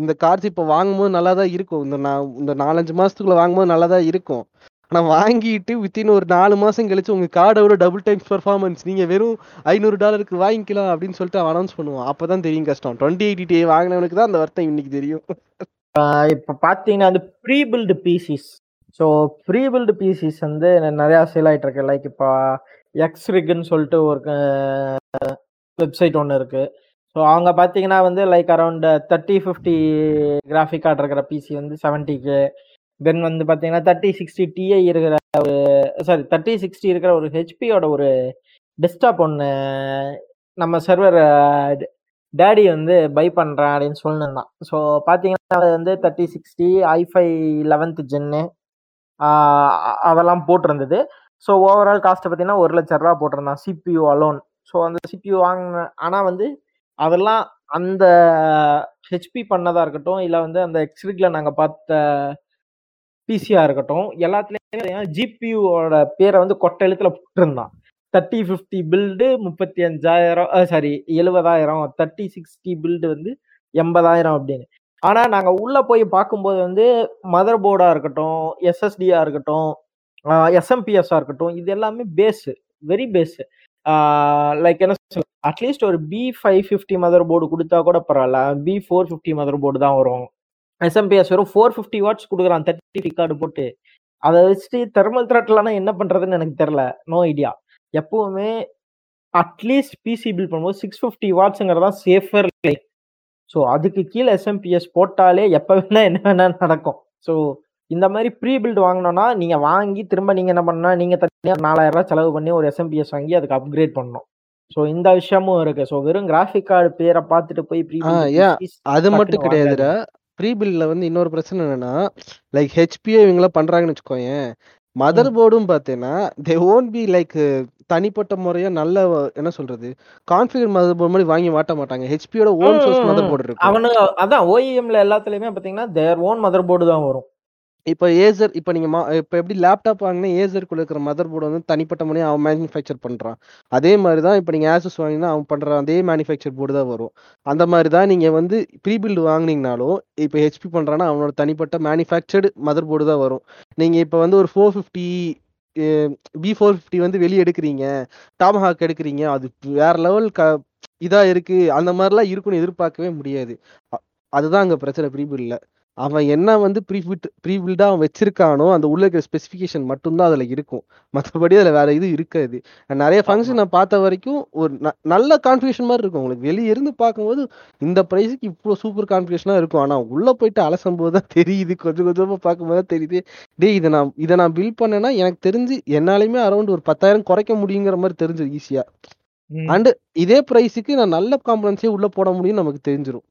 [SPEAKER 2] இந்த கார்ட்ஸ் இப்ப வாங்கும்போது நல்லா தான் இருக்கும். இந்த நான் இந்த 4, 5 மாசத்துக்குள்ள வாங்கும்போது நல்லா தான் இருக்கும். ஆனா வாங்கிட்டு வித்தின் ஒரு 4 மாசம் கழிச்சு உங்க கார்ட விட டபுள் டைம்ஸ் பெர்ஃபார்மன்ஸ் நீங்க வெறும் $500க்கு வாங்கிக்கலாம் அப்படின்னு சொல்லிட்டு அனௌன்ஸ் பண்ணுவான். அப்பதான் தெரியும் கஷ்டம். 2080 Ti வாங்குனவனுக்கு தான் அந்த வருத்தம் இன்னைக்கு தெரியும்.
[SPEAKER 1] இப்ப பார்த்தீங்கன்னா, வந்து prebuilt PCs. So prebuilt PCs வந்து நிறையா சேல் ஆகிட்டு இருக்கு. லைக் எக்ஸ் எக்ஸ்ரிக்ன்னு சொல்லிட்டு ஒரு வெப்சைட் ஒன்று இருக்கு. ஸோ அவங்க பார்த்தீங்கன்னா வந்து like around thirty fifty graphic card இருக்கிற பிசி வந்து 70க்கு. தென் வந்து பார்த்தீங்கன்னா தேர்ட்டி சிக்ஸ்டி டிஐ இருக்கிற ஒரு சாரி 30, 60 இருக்கிற ஒரு ஹெச்பியோட ஒரு டெஸ்க்டாப் ஒன்று நம்ம சர்வர் டேடி வந்து பை பண்ணுறேன் அப்படின்னு சொல்லிருந்தான். ஸோ பார்த்தீங்கன்னா அது வந்து 30, 60 i5 11th ஜென்னு அதெல்லாம் போட்டிருந்தது. ஸோ ஓவரால் காஸ்ட்டை பார்த்தீங்கன்னா ஒரு லட்ச ரூபா போட்டிருந்தான். CPU alone. ஸோ அந்த சிபியூ வாங்கின ஆனால் வந்து அதெல்லாம் அந்த ஹெச்பி பண்ணதாக இருக்கட்டும், இல்லை வந்து அந்த எக்ஸ்ரிக்ல நாங்கள் பார்த்த பிசியாக இருக்கட்டும், எல்லாத்துலேயும் ஜிபியூவோட பேரை வந்து கொட்டை எழுத்துல போட்டிருந்தான். 30, 50 பில்டு முப்பத்தி அஞ்சாயிரம் சாரி 70,000 30, 60 பில்டு வந்து 80,000 அப்படின்னு. ஆனால் நாங்கள் உள்ளே போய் பார்க்கும்போது வந்து மதர் போர்டாக இருக்கட்டும், எஸ்எஸ்டியாக இருக்கட்டும், எஸ்எம்பிஎஸ்ஸாக இருக்கட்டும், இது எல்லாமே பேஸு வெரி பேஸு லைக் என்ன சொல்ல அட்லீஸ்ட் ஒரு பி550 மதர் போர்டு கொடுத்தா கூட பரவாயில்ல B four fifty motherboard தான் வரும். எஸ்எம்பிஎஸ் வரும் ஃபோர் ஃபிஃப்டி வாட்ஸ் கொடுக்குறான் தேர்ட்டி கார்டு போட்டு. அதை வச்சுட்டு தெர்மல் த்ராட்டில்னா என்ன பண்ணுறதுன்னு எனக்கு தெரில நோ ஐடியா. எப்பவுமே அட்லீஸ்ட் பிசி பில் பண்ணும்போது 650 வாட்ஸ்ங்கிறது தான் சேஃபர் லைக் ஸோ அதுக்கு கீழ எஸ்எம்பிஎஸ் போட்டாலே எப்ப வேணா என்ன வேணா நடக்கும். ஸோ இந்த மாரி ப்ரீ பில்ட் வாங்குனோம்னா, நீங்க வாங்கி திரும்ப நீங்க என்ன பண்ணணும்னா, நீங்க தனியா ரூ. 4,000 செலவு பண்ணி ஒரு எஸ்எம்பிஎஸ் வாங்கி அதுக்கு அப்கிரேட் பண்ணணும். ஸோ இந்த விஷயமும் இருக்கு. ஸோ வெறும் கிராஃபிக் கார்டு பேர பார்த்துட்டு போய் ப்ரீ
[SPEAKER 2] அது மட்டும் கிடையாதுடா.
[SPEAKER 1] வாங்காதீங்க.
[SPEAKER 2] ப்ரீ பில்ட்ல வந்து இன்னொரு பிரச்சனை என்னன்னா, லைக் ஹெச்பியே இவங்கலாம் பண்றாங்கன்னு வச்சுக்கோயேன். மதர். போர்டும் பார்த்தேன்னா, தே வோன்ட் பி லைக் தனிப்பட்ட முறையா நல்ல என்ன சொல்றது? கான்ஃபிகர் மதர் போர்ட் மாரி வாங்கி மாட்ட மாட்டாங்க. ஹெச்பியோட ஓன் சோர்ஸ் மதர். போர்டு இருக்கும்.
[SPEAKER 1] அவனுங்க அதான் ஓஇஎம்ல எல்லாத்துலயுமே பார்த்தீங்கன்னா, தேர் ஓன் மதர் போர்டு தான் வரும்.
[SPEAKER 2] இப்ப ஏசர் இப்ப நீங்க மா இப்ப எப்படி லேப்டாப் வாங்குனா ஏசர்க்குள்ள இருக்கிற மதர் போர்டு வந்து தனிப்பட்ட முறையா அவன் மேனுஃபேக்சர் பண்றான். அதே மாரி தான் இப்ப நீங்க ஆசூஸ் வாங்குனீங்கன்னா, அவன் பண்ற அதே மேனுஃபேக்சர் போர்டு தான் வரும். அந்த மாரி தான் நீங்க வந்து ப்ரீ பில்ட் வாங்குனீங்கனாலும், இப்ப ஹெச்பி பண்றான்னா அவனோட தனிப்பட்ட மேனுஃபேக்சர்டு மதர் போர்டு தான் வரும். நீங்க இப்ப வந்து ஒரு பி ஃபோர் ஃபிஃப்டி வந்து வெளிய எடுக்கிறீங்க டாமஹாக் எடுக்கிறீங்க அது வேற லெவல் க இதா இருக்கு அந்த மாதிரிலாம் இருக்கும்னு எதிர்பார்க்கவே முடியாது. அ- அதுதான் அங்க பிரச்சனை ப்ரீபில்ல அவன் என்ன வந்து ப்ரீபில்ட் ப்ரீபில்டா அவன் வச்சிருக்கானோ அந்த உள்ள இருக்கிற ஸ்பெசிஃபிகேஷன் மட்டும்தான் அதுல இருக்கும். மற்றபடி அதுல வேற இது இருக்காது. நிறைய ஃபங்க்ஷன் நான் பார்த்த வரைக்கும் ஒரு ந- நல்ல கான்ஃபிகேஷன் மாதிரி இருக்கும். உங்களுக்கு வெளிய இருந்து பார்க்கும்போது இந்த ப்ரைஸுக்கு இவ்வளோ சூப்பர் கான்ஃபிகேஷனா இருக்கும். ஆனா உள்ள போயிட்டு அலசும் போது தான் தெரியுது. கொஞ்சம் கொஞ்சமா பார்க்கும்போது தான் தெரியுது. டேய் இதை நான் இதை நான் பில் பண்ணேன்னா எனக்கு தெரிஞ்சு என்னாலையுமே அரௌண்ட் ஒரு பத்தாயிரம் குறைக்க முடியுங்கிற மாதிரி தெரிஞ்சது ஈஸியா
[SPEAKER 1] ம்.
[SPEAKER 2] அண்ட் இதே ப்ரைஸுக்கு நான் நல்ல காம்பனன்ஸே உள்ள போட முடியும் நமக்கு தெரிஞ்சிரும்.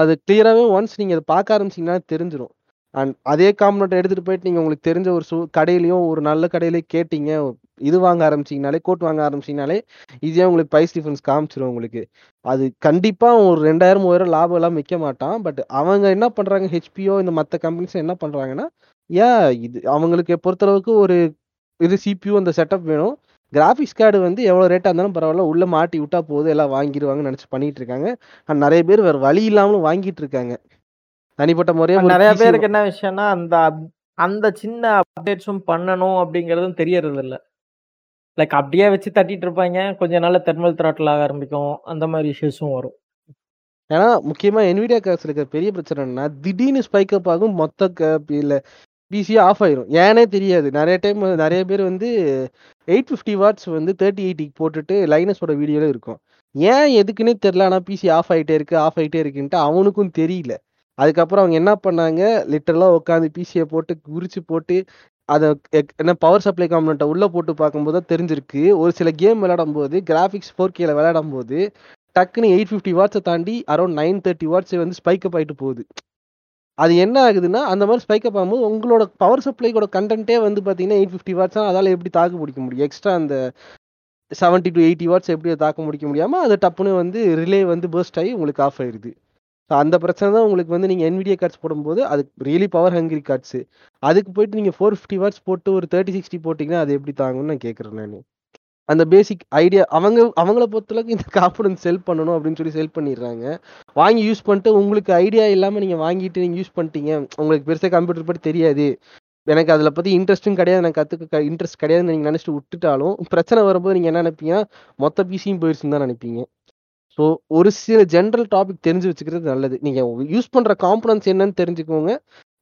[SPEAKER 2] அது கிளியராகவே ஒன்ஸ் நீங்கள் அதை பார்க்க ஆரம்பிச்சிங்கன்னா தெரிஞ்சிடும் அண்ட் அதே காம்பனண்ட் எடுத்துகிட்டு போயிட்டு நீங்கள் உங்களுக்கு தெரிஞ்ச ஒரு சூ கடையிலையும் ஒரு நல்ல கடையிலேயே கேட்டிங்க இது வாங்க ஆரம்பிச்சிங்கனாலே கோட் வாங்க ஆரம்பிச்சீங்கனாலே ஈஸியாக உங்களுக்கு ப்ரைஸ் டிஃபரன்ஸ் காமிச்சிடும் உங்களுக்கு. அது கண்டிப்பாக ஒரு ரெண்டாயிரம் மூவாயிரம் லாபம் எல்லாம் விற்க மாட்டான். பட் அவங்க என்ன பண்ணுறாங்க ஹெச்பிஓ இந்த மற்ற கம்பெனிஸ் என்ன பண்ணுறாங்கன்னா ஏன் இது அவங்களுக்கு பொறுத்தளவுக்கு ஒரு இது சிபியூ அந்த செட்டப் வேணும். கிராஃபிக்ஸ் கார்டு வந்து எவ்வளோ ரேட்டாக இருந்தாலும் பரவாயில்ல. உள்ள மாட்டி விட்டா போதும். எல்லாம் வாங்கிடுவாங்கன்னு நினச்சி பண்ணிட்டு இருக்காங்க. அண்ட் நிறைய பேர் வேற வழி இல்லாமலும் வாங்கிட்டு இருக்காங்க. தனிப்பட்ட முறையா ஒரு
[SPEAKER 1] நிறைய பேருக்கு என்ன விஷயம்னா அந்த அந்த சின்ன அப்டேட்ஸும் பண்ணணும் அப்படிங்கறதும் தெரியறது இல்ல லைக் அப்படியே வச்சு தட்டிட்டு இருப்பாங்க. கொஞ்ச நாள்ல தெர்மல் த்ராட்டில் ஆக ஆரம்பிக்கும். அந்த மாதிரி இஷ்யூஸும் வரும்.
[SPEAKER 2] ஏன்னா முக்கியமா என்விடியா கார்ஸ் இருக்கிற பெரிய பிரச்சனை என்னன்னா திடீர்னு ஸ்பைக் அப் ஆகும் மொத்த இல்ல பிசியே ஆஃப் ஆயிரும். ஏனே தெரியாது. நிறைய டைம் நிறைய பேர் வந்து எயிட் ஃபிஃப்டி வாட்ஸ் வந்து தேர்ட்டி எயிட்டிக்கு போட்டுட்டு லைனஸோட வீடியோல இருக்கும். ஏன் எதுக்குன்னே தெரில ஆனால் பிசி ஆஃப் ஆகிட்டே இருக்கு ஆஃப் ஆகிட்டே இருக்குன்ட்டு அவனுக்கும் தெரியல. அதுக்கப்புறம் அவங்க என்ன பண்ணாங்க? லிட்டரலாக உட்காந்து பிசியை போட்டு குறிச்சு போட்டு அதை என்ன பவர் சப்ளை காம்பனண்ட்டை உள்ளே போட்டு பார்க்கும்போது தான் தெரிஞ்சிருக்கு. ஒரு சில கேம் விளையாடும் போது கிராஃபிக்ஸ் ஃபோர் கேல விளையாடும் போது டக்குன்னு எயிட் ஃபிஃப்டி வாட்ஸை தாண்டி அரௌண்ட் நைன் தேர்ட்டி வாட்ஸ் வந்து ஸ்பைக்கப் ஆகிட்டு போகுது. அது என்ன ஆகுதுன்னா அந்த மாதிரி ஸ்பைக்கப் ஆகும்போது உங்களோட பவர் சப்ளைக்கோட கண்டென்ட்டே வந்து பார்த்தீங்கன்னா எயிட் ஃபிஃப்டி வாட்ஸ்னா அதால் எப்படி தாக்கு பிடிக்க முடியும்? எக்ஸ்ட்ரா அந்த செவன்ட்டி டு எயிட்டி வாட்ஸ் எப்படி தாக்க முடிக்க முடியாமல் அது டப்புன்னு வந்து ரிலே வந்து பேர்ஸ்ட் ஆகி உங்களுக்கு ஆஃப் ஆயிடுது ஸோ அந்த பிரச்சனை தான் உங்களுக்கு வந்து நீங்கள் NVIDIA கார்ட்ஸ் போடும்போது அது ரியலி பவர் ஹங்கிரி கார்ட்ஸு அதுக்கு போயிட்டு நீங்கள் ஃபோர் ஃபிஃப்டி வாட்ஸ் போட்டு ஒரு தேர்ட்டி சிக்ஸ்டி போட்டிங்கன்னா அது எப்படி தாங்கும்னு நான் கேட்குறேன் நான். அந்த பேசிக் ஐடியா அவங்க அவங்கள பொறுத்தளவுக்கு இந்த காம்பனன்ட் செல் பண்ணணும் அப்படின்னு சொல்லி செல் பண்ணிடுறாங்க. வாங்கி யூஸ் பண்ணிட்டு உங்களுக்கு ஐடியா இல்லாமல் நீங்கள் வாங்கிட்டு நீங்கள் யூஸ் பண்ணிட்டீங்க. உங்களுக்கு பெருசாக கம்ப்யூட்டர் பற்றி தெரியாது. எனக்கு அதில் பற்றி இன்ட்ரெஸ்ட்டும் கிடையாது. எனக்கு கற்றுக்க இன்ட்ரெஸ்ட் கிடையாதுன்னு நீங்கள் நினச்சிட்டு விட்டுட்டாலும் பிரச்சனை வரும்போது நீங்கள் என்ன நினைப்பீங்க? மொத்த பிசியும் போயிடுச்சுன்னு தான் நினைப்பீங்க. ஸோ ஒரு சில ஜென்ரல் டாபிக் தெரிஞ்சு வச்சுக்கிறது நல்லது. நீங்கள் யூஸ் பண்ணுற காம்பனன்ஸ் என்னன்னு தெரிஞ்சுக்கோங்க.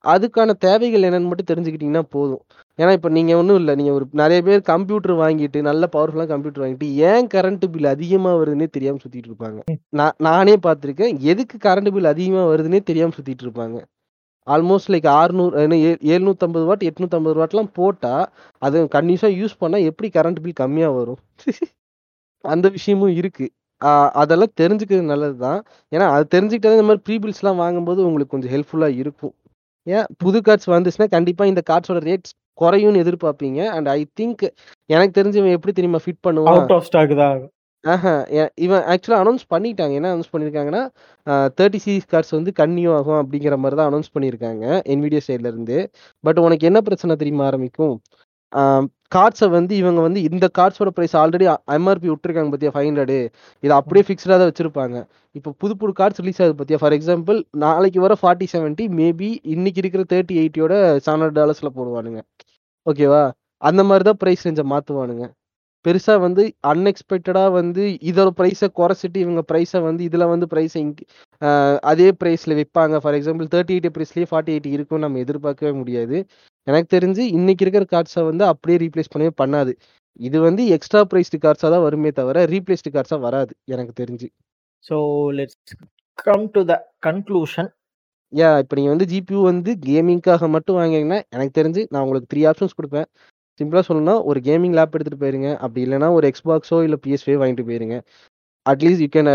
[SPEAKER 2] அதுக்கான தேவைகள் என்னன்னு மட்டும் தெரிஞ்சுக்கிட்டீங்கன்னா போதும். ஏன்னா இப்போ நீங்கள் ஒன்றும் இல்லை. நீங்கள் ஒரு நிறைய பேர் கம்ப்யூட்டர் வாங்கிட்டு நல்ல பவர்ஃபுல்லாக கம்ப்யூட்டர் வாங்கிட்டு ஏன் கரண்ட் பில் அதிகமாக வருதுன்னே தெரியாமல் சுற்றிட்டு இருப்பாங்க? நான் நானே பார்த்துருக்கேன். எதுக்கு கரண்ட் பில் அதிகமாக வருதுன்னே தெரியாமல் சுற்றிட்டு இருப்பாங்க. ஆல்மோஸ்ட் லைக் ஆறுநூறு எழுநூத்தம்பது வாட் எட்நூத்தம்பது வாட்லாம் போட்டால் அது கண்டினியூஸாக யூஸ் பண்ணால் எப்படி கரண்ட் பில் கம்மியாக வரும்? அந்த விஷயமும் இருக்கு. அதெல்லாம் தெரிஞ்சுக்கிறது நல்லது தான் ஏன்னா அது தெரிஞ்சுக்கிட்டாலே இந்த மாதிரி ப்ரீபில்ஸ்லாம் வாங்கும்போது உங்களுக்கு கொஞ்சம் ஹெல்ப்ஃபுல்லாக இருக்கும். ஏன் புது கார்ட்ஸ் வந்துச்சுன்னா கண்டிப்பாக இந்த கார்ட்ஸோட ரேட்ஸ் குறையும்னு எதிர்பார்ப்பீங்க. அண்ட் ஐ திங்க் எனக்கு தெரிஞ்சு இவன் எப்படி தெரியுமா ஃபிட் பண்ணுவான்? இவன் ஆக்சுவலாக அனௌன்ஸ் பண்ணிட்டாங்க. என்ன அனௌன்ஸ் பண்ணியிருக்காங்கன்னா தேர்ட்டி சீரிஸ் கார்ட்ஸ் வந்து கன்னியூ ஆகும் அப்படிங்கிற மாதிரி தான் அனௌன்ஸ் பண்ணியிருக்காங்க என்விடியோ சைட்ல இருந்து. பட் உனக்கு என்ன பிரச்சனை தெரியுமா ஆரம்பிக்கும்? கார்ட்ஸை வந்து இவங்க வந்து இந்த கார்ட்ஸோட ப்ரைஸ் ஆல்ரெடி எம்ஆர்பி விட்டுருக்காங்க பார்த்தியா ஃபைவ் ஹண்ட்ரடு இது அப்படியே ஃபிக்ஸ்டாக தான் வச்சிருப்பாங்க. இப்போ புது புது கார்ட்ஸ் ரிலீஸ் ஆகுது பார்த்தியா ஃபார் எக்ஸாம்பிள் நாளைக்கு வர ஃபார்ட்டி செவன்ட்டி மேபி இன்னைக்கு இருக்கிற தேர்ட்டி எயிட்டியோட செவன் ஹண்ட்ரட் டாலர்ஸில் போடுவானுங்க. ஓகேவா? அந்த மாதிரி தான் ப்ரைஸ் ரேஞ்சை மாற்றுவானுங்க பெருசா வந்து அன்எக்ஸ்பெக்டடா வந்து இதோட ப்ரைஸை குறைச்சிட்டு இவங்க ப்ரைஸை வந்து இதுல வந்து ப்ரைஸை அதே ப்ரைஸில் விற்பாங்க ஃபார் எக்ஸாம்பிள் தேர்ட்டி எயிட் ப்ரைஸ்லேயே ஃபார்ட்டி எயிட் இருக்கும் நம்ம எதிர்பார்க்கவே முடியாது. எனக்கு தெரிஞ்சு இன்னைக்கு இருக்கிற கார்ட்ஸை வந்து அப்படியே ரீப்ளேஸ் பண்ணவே பண்ணாது. இது வந்து எக்ஸ்ட்ரா ப்ரைஸ்டு கார்ட்ஸாக தான் வருமே தவிர ரீப்ளேஸ்டு கார்ட்ஸாக வராது எனக்கு தெரிஞ்சு.
[SPEAKER 1] So let's come to the conclusion
[SPEAKER 2] yeah இப்போ நீங்கள் வந்து ஜிபியூ வந்து கேமிங்க்காக மட்டும் வாங்கினீங்கன்னா எனக்கு தெரிஞ்சு நான் உங்களுக்கு த்ரீ ஆப்ஷன்ஸ் கொடுப்பேன். சிம்பிளாக சொல்லணும்னா ஒரு கேமிங் லேப் எடுத்துகிட்டு போயிருங்க. அப்படி இல்லைன்னா ஒரு எக்ஸ்பாக்ஸோ இல்லை பிஎஸ்வே வாங்கிட்டு போயிருங்க. அட்லீஸ்ட் யூ கேன்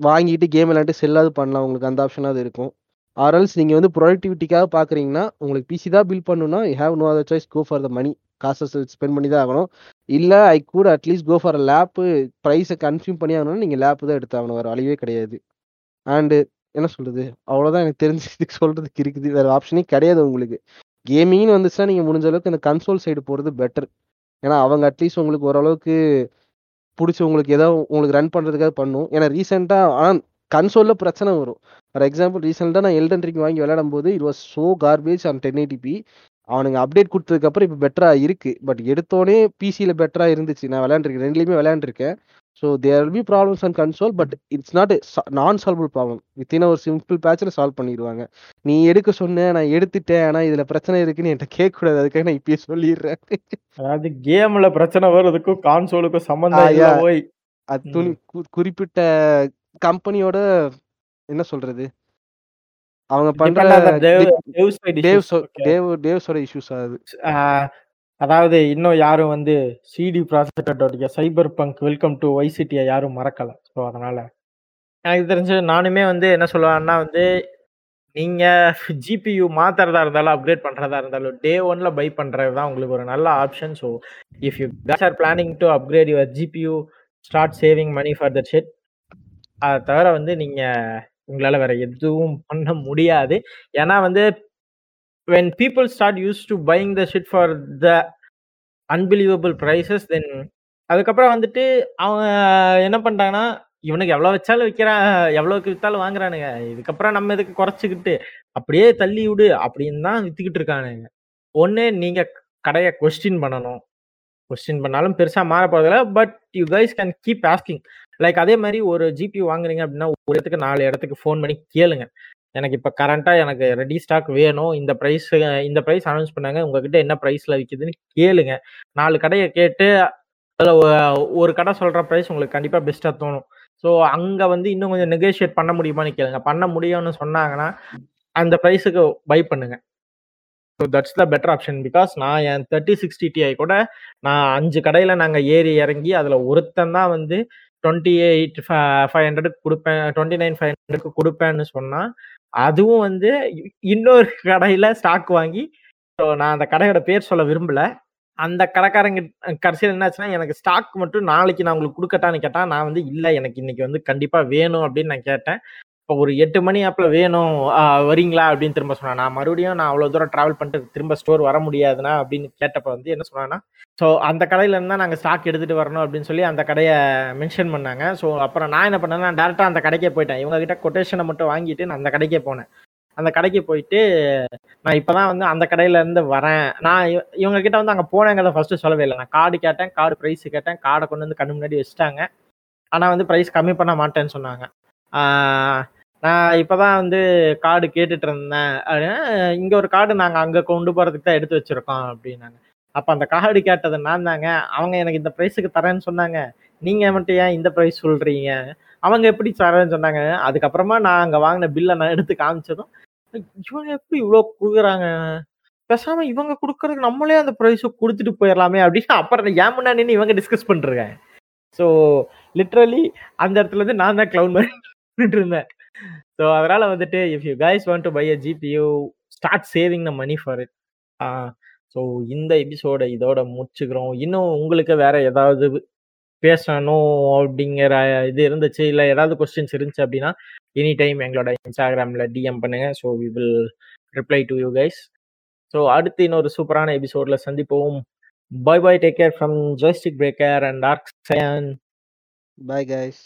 [SPEAKER 2] வாங்கிட்டு கேம் விளையாண்டு செல்லாது பண்ணலாம். உங்களுக்கு அந்த ஆப்ஷனாவது இருக்கும். ஆர்எல்ஸ் நீங்கள் வந்து ப்ரொடக்டிவிட்டிக்காக பார்க்குறீங்கன்னா உங்களுக்கு பிசி தான் பில் பண்ணணும்னா you have no other choice go for the money காசை ஸ்பெண்ட் பண்ணி தான் ஆகணும். இல்லை ஐ கூட அட்லீஸ்ட் கோ ஃபார் லேப்பு ப்ரைஸை கன்சியூம் பண்ணி ஆகணும்னா நீங்கள் லேப்பு தான் எடுத்து ஆகணும் வேறு வழியே கிடையாது. அண்டு என்ன சொல்கிறது அவ்வளோதான் எனக்கு தெரிஞ்சு <laughs> சொல்றதுக்கு சொல்கிறதுக்கு இருக்குது. வேறு ஆப்ஷனே கிடையாது உங்களுக்கு. கேமிங்னு வந்துச்சுன்னா நீங்கள் முடிஞ்ச அளவுக்கு இந்த கன்சோல் சைடு போகிறது பெட்டர் ஏன்னா அவங்க அட்லீஸ்ட் உங்களுக்கு ஓரளவுக்கு பிடிச்சி உங்களுக்கு ஏதோ உங்களுக்கு ரன் பண்ணுறதுக்காக பண்ணும். ஏன்னா ரீசெண்டாக ஆனால் கன்சோலில் பிரச்சனை வரும். ஃபார் எக்ஸாம்பிள் ரீசெண்டாக நான் எல்டன் ரிங் வாங்கி விளையாடும் போது it was so garbage on ten eighty p அவனுங்க அப்டேட் கொடுத்ததுக்கப்புறம் இப்போ பெட்டராக இருக்குது பட் எடுத்தோடனே பிசியில் பெட்டராக இருந்துச்சு. நான் விளையாண்டுருக்கேன் ரெண்டுலேயுமே விளையாண்டுருக்கேன். So there will be problems and console but it's not non solvable problem within ஒரு சிம்பிள் பேட்சில் சால்வ் பண்ணிடுவாங்க. நீ எடுக்க சொன்ன நான் எடுத்துட்டேன் ஆனால் இதில் பிரச்சனை இருக்குன்னு என்கிட்ட கேட்கக்கூடாது. அதுக்காக நான் இப்பயே சொல்லிடுறேன்.
[SPEAKER 1] அதாவது கேம்ல பிரச்சனை வருறதுக்கும் கான்சோலுக்கும்
[SPEAKER 2] ஆயா.
[SPEAKER 1] போய்
[SPEAKER 2] அது துணி குறிப்பிட்ட கம்பெனியோட என்ன சொல்றது? அவங்க பண்ற
[SPEAKER 1] on.
[SPEAKER 2] Devs
[SPEAKER 1] Okay.
[SPEAKER 2] டேவ் டேவ்ஸோட இஷ்யூஸ் ஆகுது
[SPEAKER 1] அதாவது இன்னும் யாரும் வந்து CD processor Cyber welcome to வைசிட்டியை யாரும் மறக்கல. ஸோ அதனால் எனக்கு தெரிஞ்சு நானுமே வந்து என்ன சொல்லுவேன்னா வந்து நீங்கள் ஜிபியூ மாற்றுறதா இருந்தாலும் அப்கிரேட் பண்ணுறதா இருந்தாலும் டே ஒனில் பை பண்ணுறது தான் உங்களுக்கு ஒரு நல்ல option so if you guys are planning to upgrade your GPU start saving money for the shit அதை தவிர வந்து நீங்கள் உங்களால் வேற எதுவும் பண்ண முடியாது. ஏன்னா வந்து when people start used to buying the shit for the unbelievable prices then அதுக்கப்புறம் வந்துட்டு அவங்க என்ன பண்ணிட்டாங்கன்னா இவனுக்கு எவ்வளோ வச்சாலும் விற்கிறான் எவ்வளோக்கு விற்றாலும் வாங்குறானுங்க. இதுக்கப்புறம் நம்ம இதுக்கு குறைச்சிக்கிட்டு அப்படியே தள்ளி விடு அப்படின்னு தான் விற்றுக்கிட்டு இருக்கானுங்க. ஒன்று நீங்கள் கடையை கொஸ்டின் பண்ணணும். கொஸ்டின் பண்ணாலும் பெருசாக மாற போறதில்ல but you guys can keep asking like அதே மாதிரி ஒரு ஜிபி வாங்குறீங்க அப்படின்னா ஒரு இடத்துக்கு நாலு இடத்துக்கு ஃபோன் பண்ணி கேளுங்க. எனக்கு இப்போ கரண்ட்டாக எனக்கு ரெடி ஸ்டாக் வேணும். இந்த ப்ரைஸ் இந்த ப்ரைஸ் அனௌன்ஸ் பண்ணாங்க. உங்ககிட்ட என்ன ப்ரைஸில் விற்கிதுன்னு கேளுங்க. நாலு கடையை கேட்டு அதில் ஒரு கடை சொல்கிற ப்ரைஸ் உங்களுக்கு கண்டிப்பாக பெஸ்ட்டாக தோணும். ஸோ அங்கே வந்து இன்னும் கொஞ்சம் நெகோஷியேட் பண்ண முடியுமான்னு கேளுங்க. பண்ண முடியும்னு சொன்னாங்கன்னா அந்த ப்ரைஸுக்கு பை பண்ணுங்க. So that's the better option because நான் என் தேர்ட்டி சிக்ஸ்டி டிஐ கூட நான் அஞ்சு கடையில் நாங்கள் ஏறி இறங்கி அதில் ஒருத்தன் தான் வந்து டுவெண்ட்டி எயிட் ஃபைவ் ஹண்ட்ரடுக்கு கொடுப்பேன் டுவெண்ட்டி நைன் ஃபைவ் ஹண்ட்ரடுக்கு கொடுப்பேன்னு சொன்னால் அதுவும் வந்து இன்னொரு <laughs> கடையில் ஸ்டாக் வாங்கி நான் அந்த கடையோட பேர் சொல்ல விரும்பல. அந்த கடைக்காரங்க கடைசியில் என்னாச்சுன்னா எனக்கு ஸ்டாக் மட்டும் நாளைக்கு நான் உங்களுக்கு கொடுக்கட்டான்னு கேட்டால் நான் வந்து இல்லை எனக்கு இன்னைக்கு வந்து கண்டிப்பாக வேணும் அப்படின்னு நான் கேட்டேன். இப்போ ஒரு எட்டு மணி ஆப்பில் வேணும் வரீங்களா அப்படின்னு திரும்ப சொன்னேன். நான் மறுபடியும் நான் அவ்வளோ தூரம் ட்ராவல் பண்ணிட்டு திரும்ப ஸ்டோர் வர முடியாதுன்னா அப்படின்னு கேட்டப்ப வந்து என்ன சொன்னாங்கன்னா ஸோ அந்த கடையில இருந்தால் நாங்கள் ஸ்டாக் எடுத்துகிட்டு வரணும் அப்படின்னு சொல்லி அந்த கடையை மென்ஷன் பண்ணாங்க. ஸோ அப்புறம் நான் என்ன பண்ணேன்னா டேரெக்டாக அந்த கடைக்கே போயிட்டேன். இவங்க கிட்ட கொட்டேஷனை மட்டும் வாங்கிட்டு நான் அந்த கடைக்கே போனேன். அந்த கடைக்கு போயிட்டு நான் இப்பதான் வந்து அந்த கடையில இருந்து வரேன். நான் இவங்க கிட்ட வந்து அங்கே போனேங்கிறத ஃபர்ஸ்ட் சொல்லவே இல்லை. நான் கார்டு கேட்டேன் கார்டு ப்ரைஸ் கேட்டேன் கார்டை கொண்டு வந்து கண்ணு முன்னாடி வச்சுட்டாங்க. ஆனால் வந்து ப்ரைஸ் கம்மி பண்ண மாட்டேன்னு சொன்னாங்க. நான் இப்போதான் வந்து கார்டு கேட்டுட்டு இருந்தேன். அப்படின்னா, இங்க ஒரு கார்டு நாங்க அங்க கொண்டு போறதுக்கு தான் எடுத்து வச்சிருக்கோம் அப்படின்னாங்க அப்ப அந்த கார்டு கேட்டது நான் தாங்க. அவங்க எனக்கு இந்த ப்ரைஸுக்கு தரேன்னு சொன்னாங்க. நீங்க மட்டும் ஏன் இந்த ப்ரைஸ் சொல்றீங்க? அவங்க எப்படி தரேன்னு சொன்னாங்க. அதுக்கப்புறமா நான் அங்க வாங்கின பில்லை நான் எடுத்து காமிச்சதும் இவங்க எப்படி இவ்வளோ கொடுக்குறாங்க? பேசாம இவங்க கொடுக்கறதுக்கு நம்மளே அந்த ப்ரைஸை கொடுத்துட்டு போயிடலாமே அப்படின்னு அப்புறம் ஏன் முன்னாடி இவங்க டிஸ்கஸ் பண்ணிருக்காங்க ஸோ லிட்ரலி அந்த இடத்துல இருந்து நான் தான் க்ளவுன் மாதிரி இருந்தேன். ஸோ அதனால வந்துட்டு if you guys want to buy a GPU start saving the money for it so இந்த எபிசோட இதோட முடிச்சுக்கிறோம். இன்னும் உங்களுக்கு வேற ஏதாவது பேசணும் அப்படிங்கிற இது இருந்துச்சு இல்லை ஏதாவது கொஸ்டின்ஸ் இருந்துச்சு அப்படின்னா எனி டைம் எங்களோட இன்ஸ்டாகிராமில் டிஎம் பண்ணுங்க. So we will reply to you guys so அடுத்து இன்னொரு சூப்பரான எபிசோட்ல சந்திப்போம். Bye bye take care from Joystick Breaker and Dark Saiyan
[SPEAKER 2] bye guys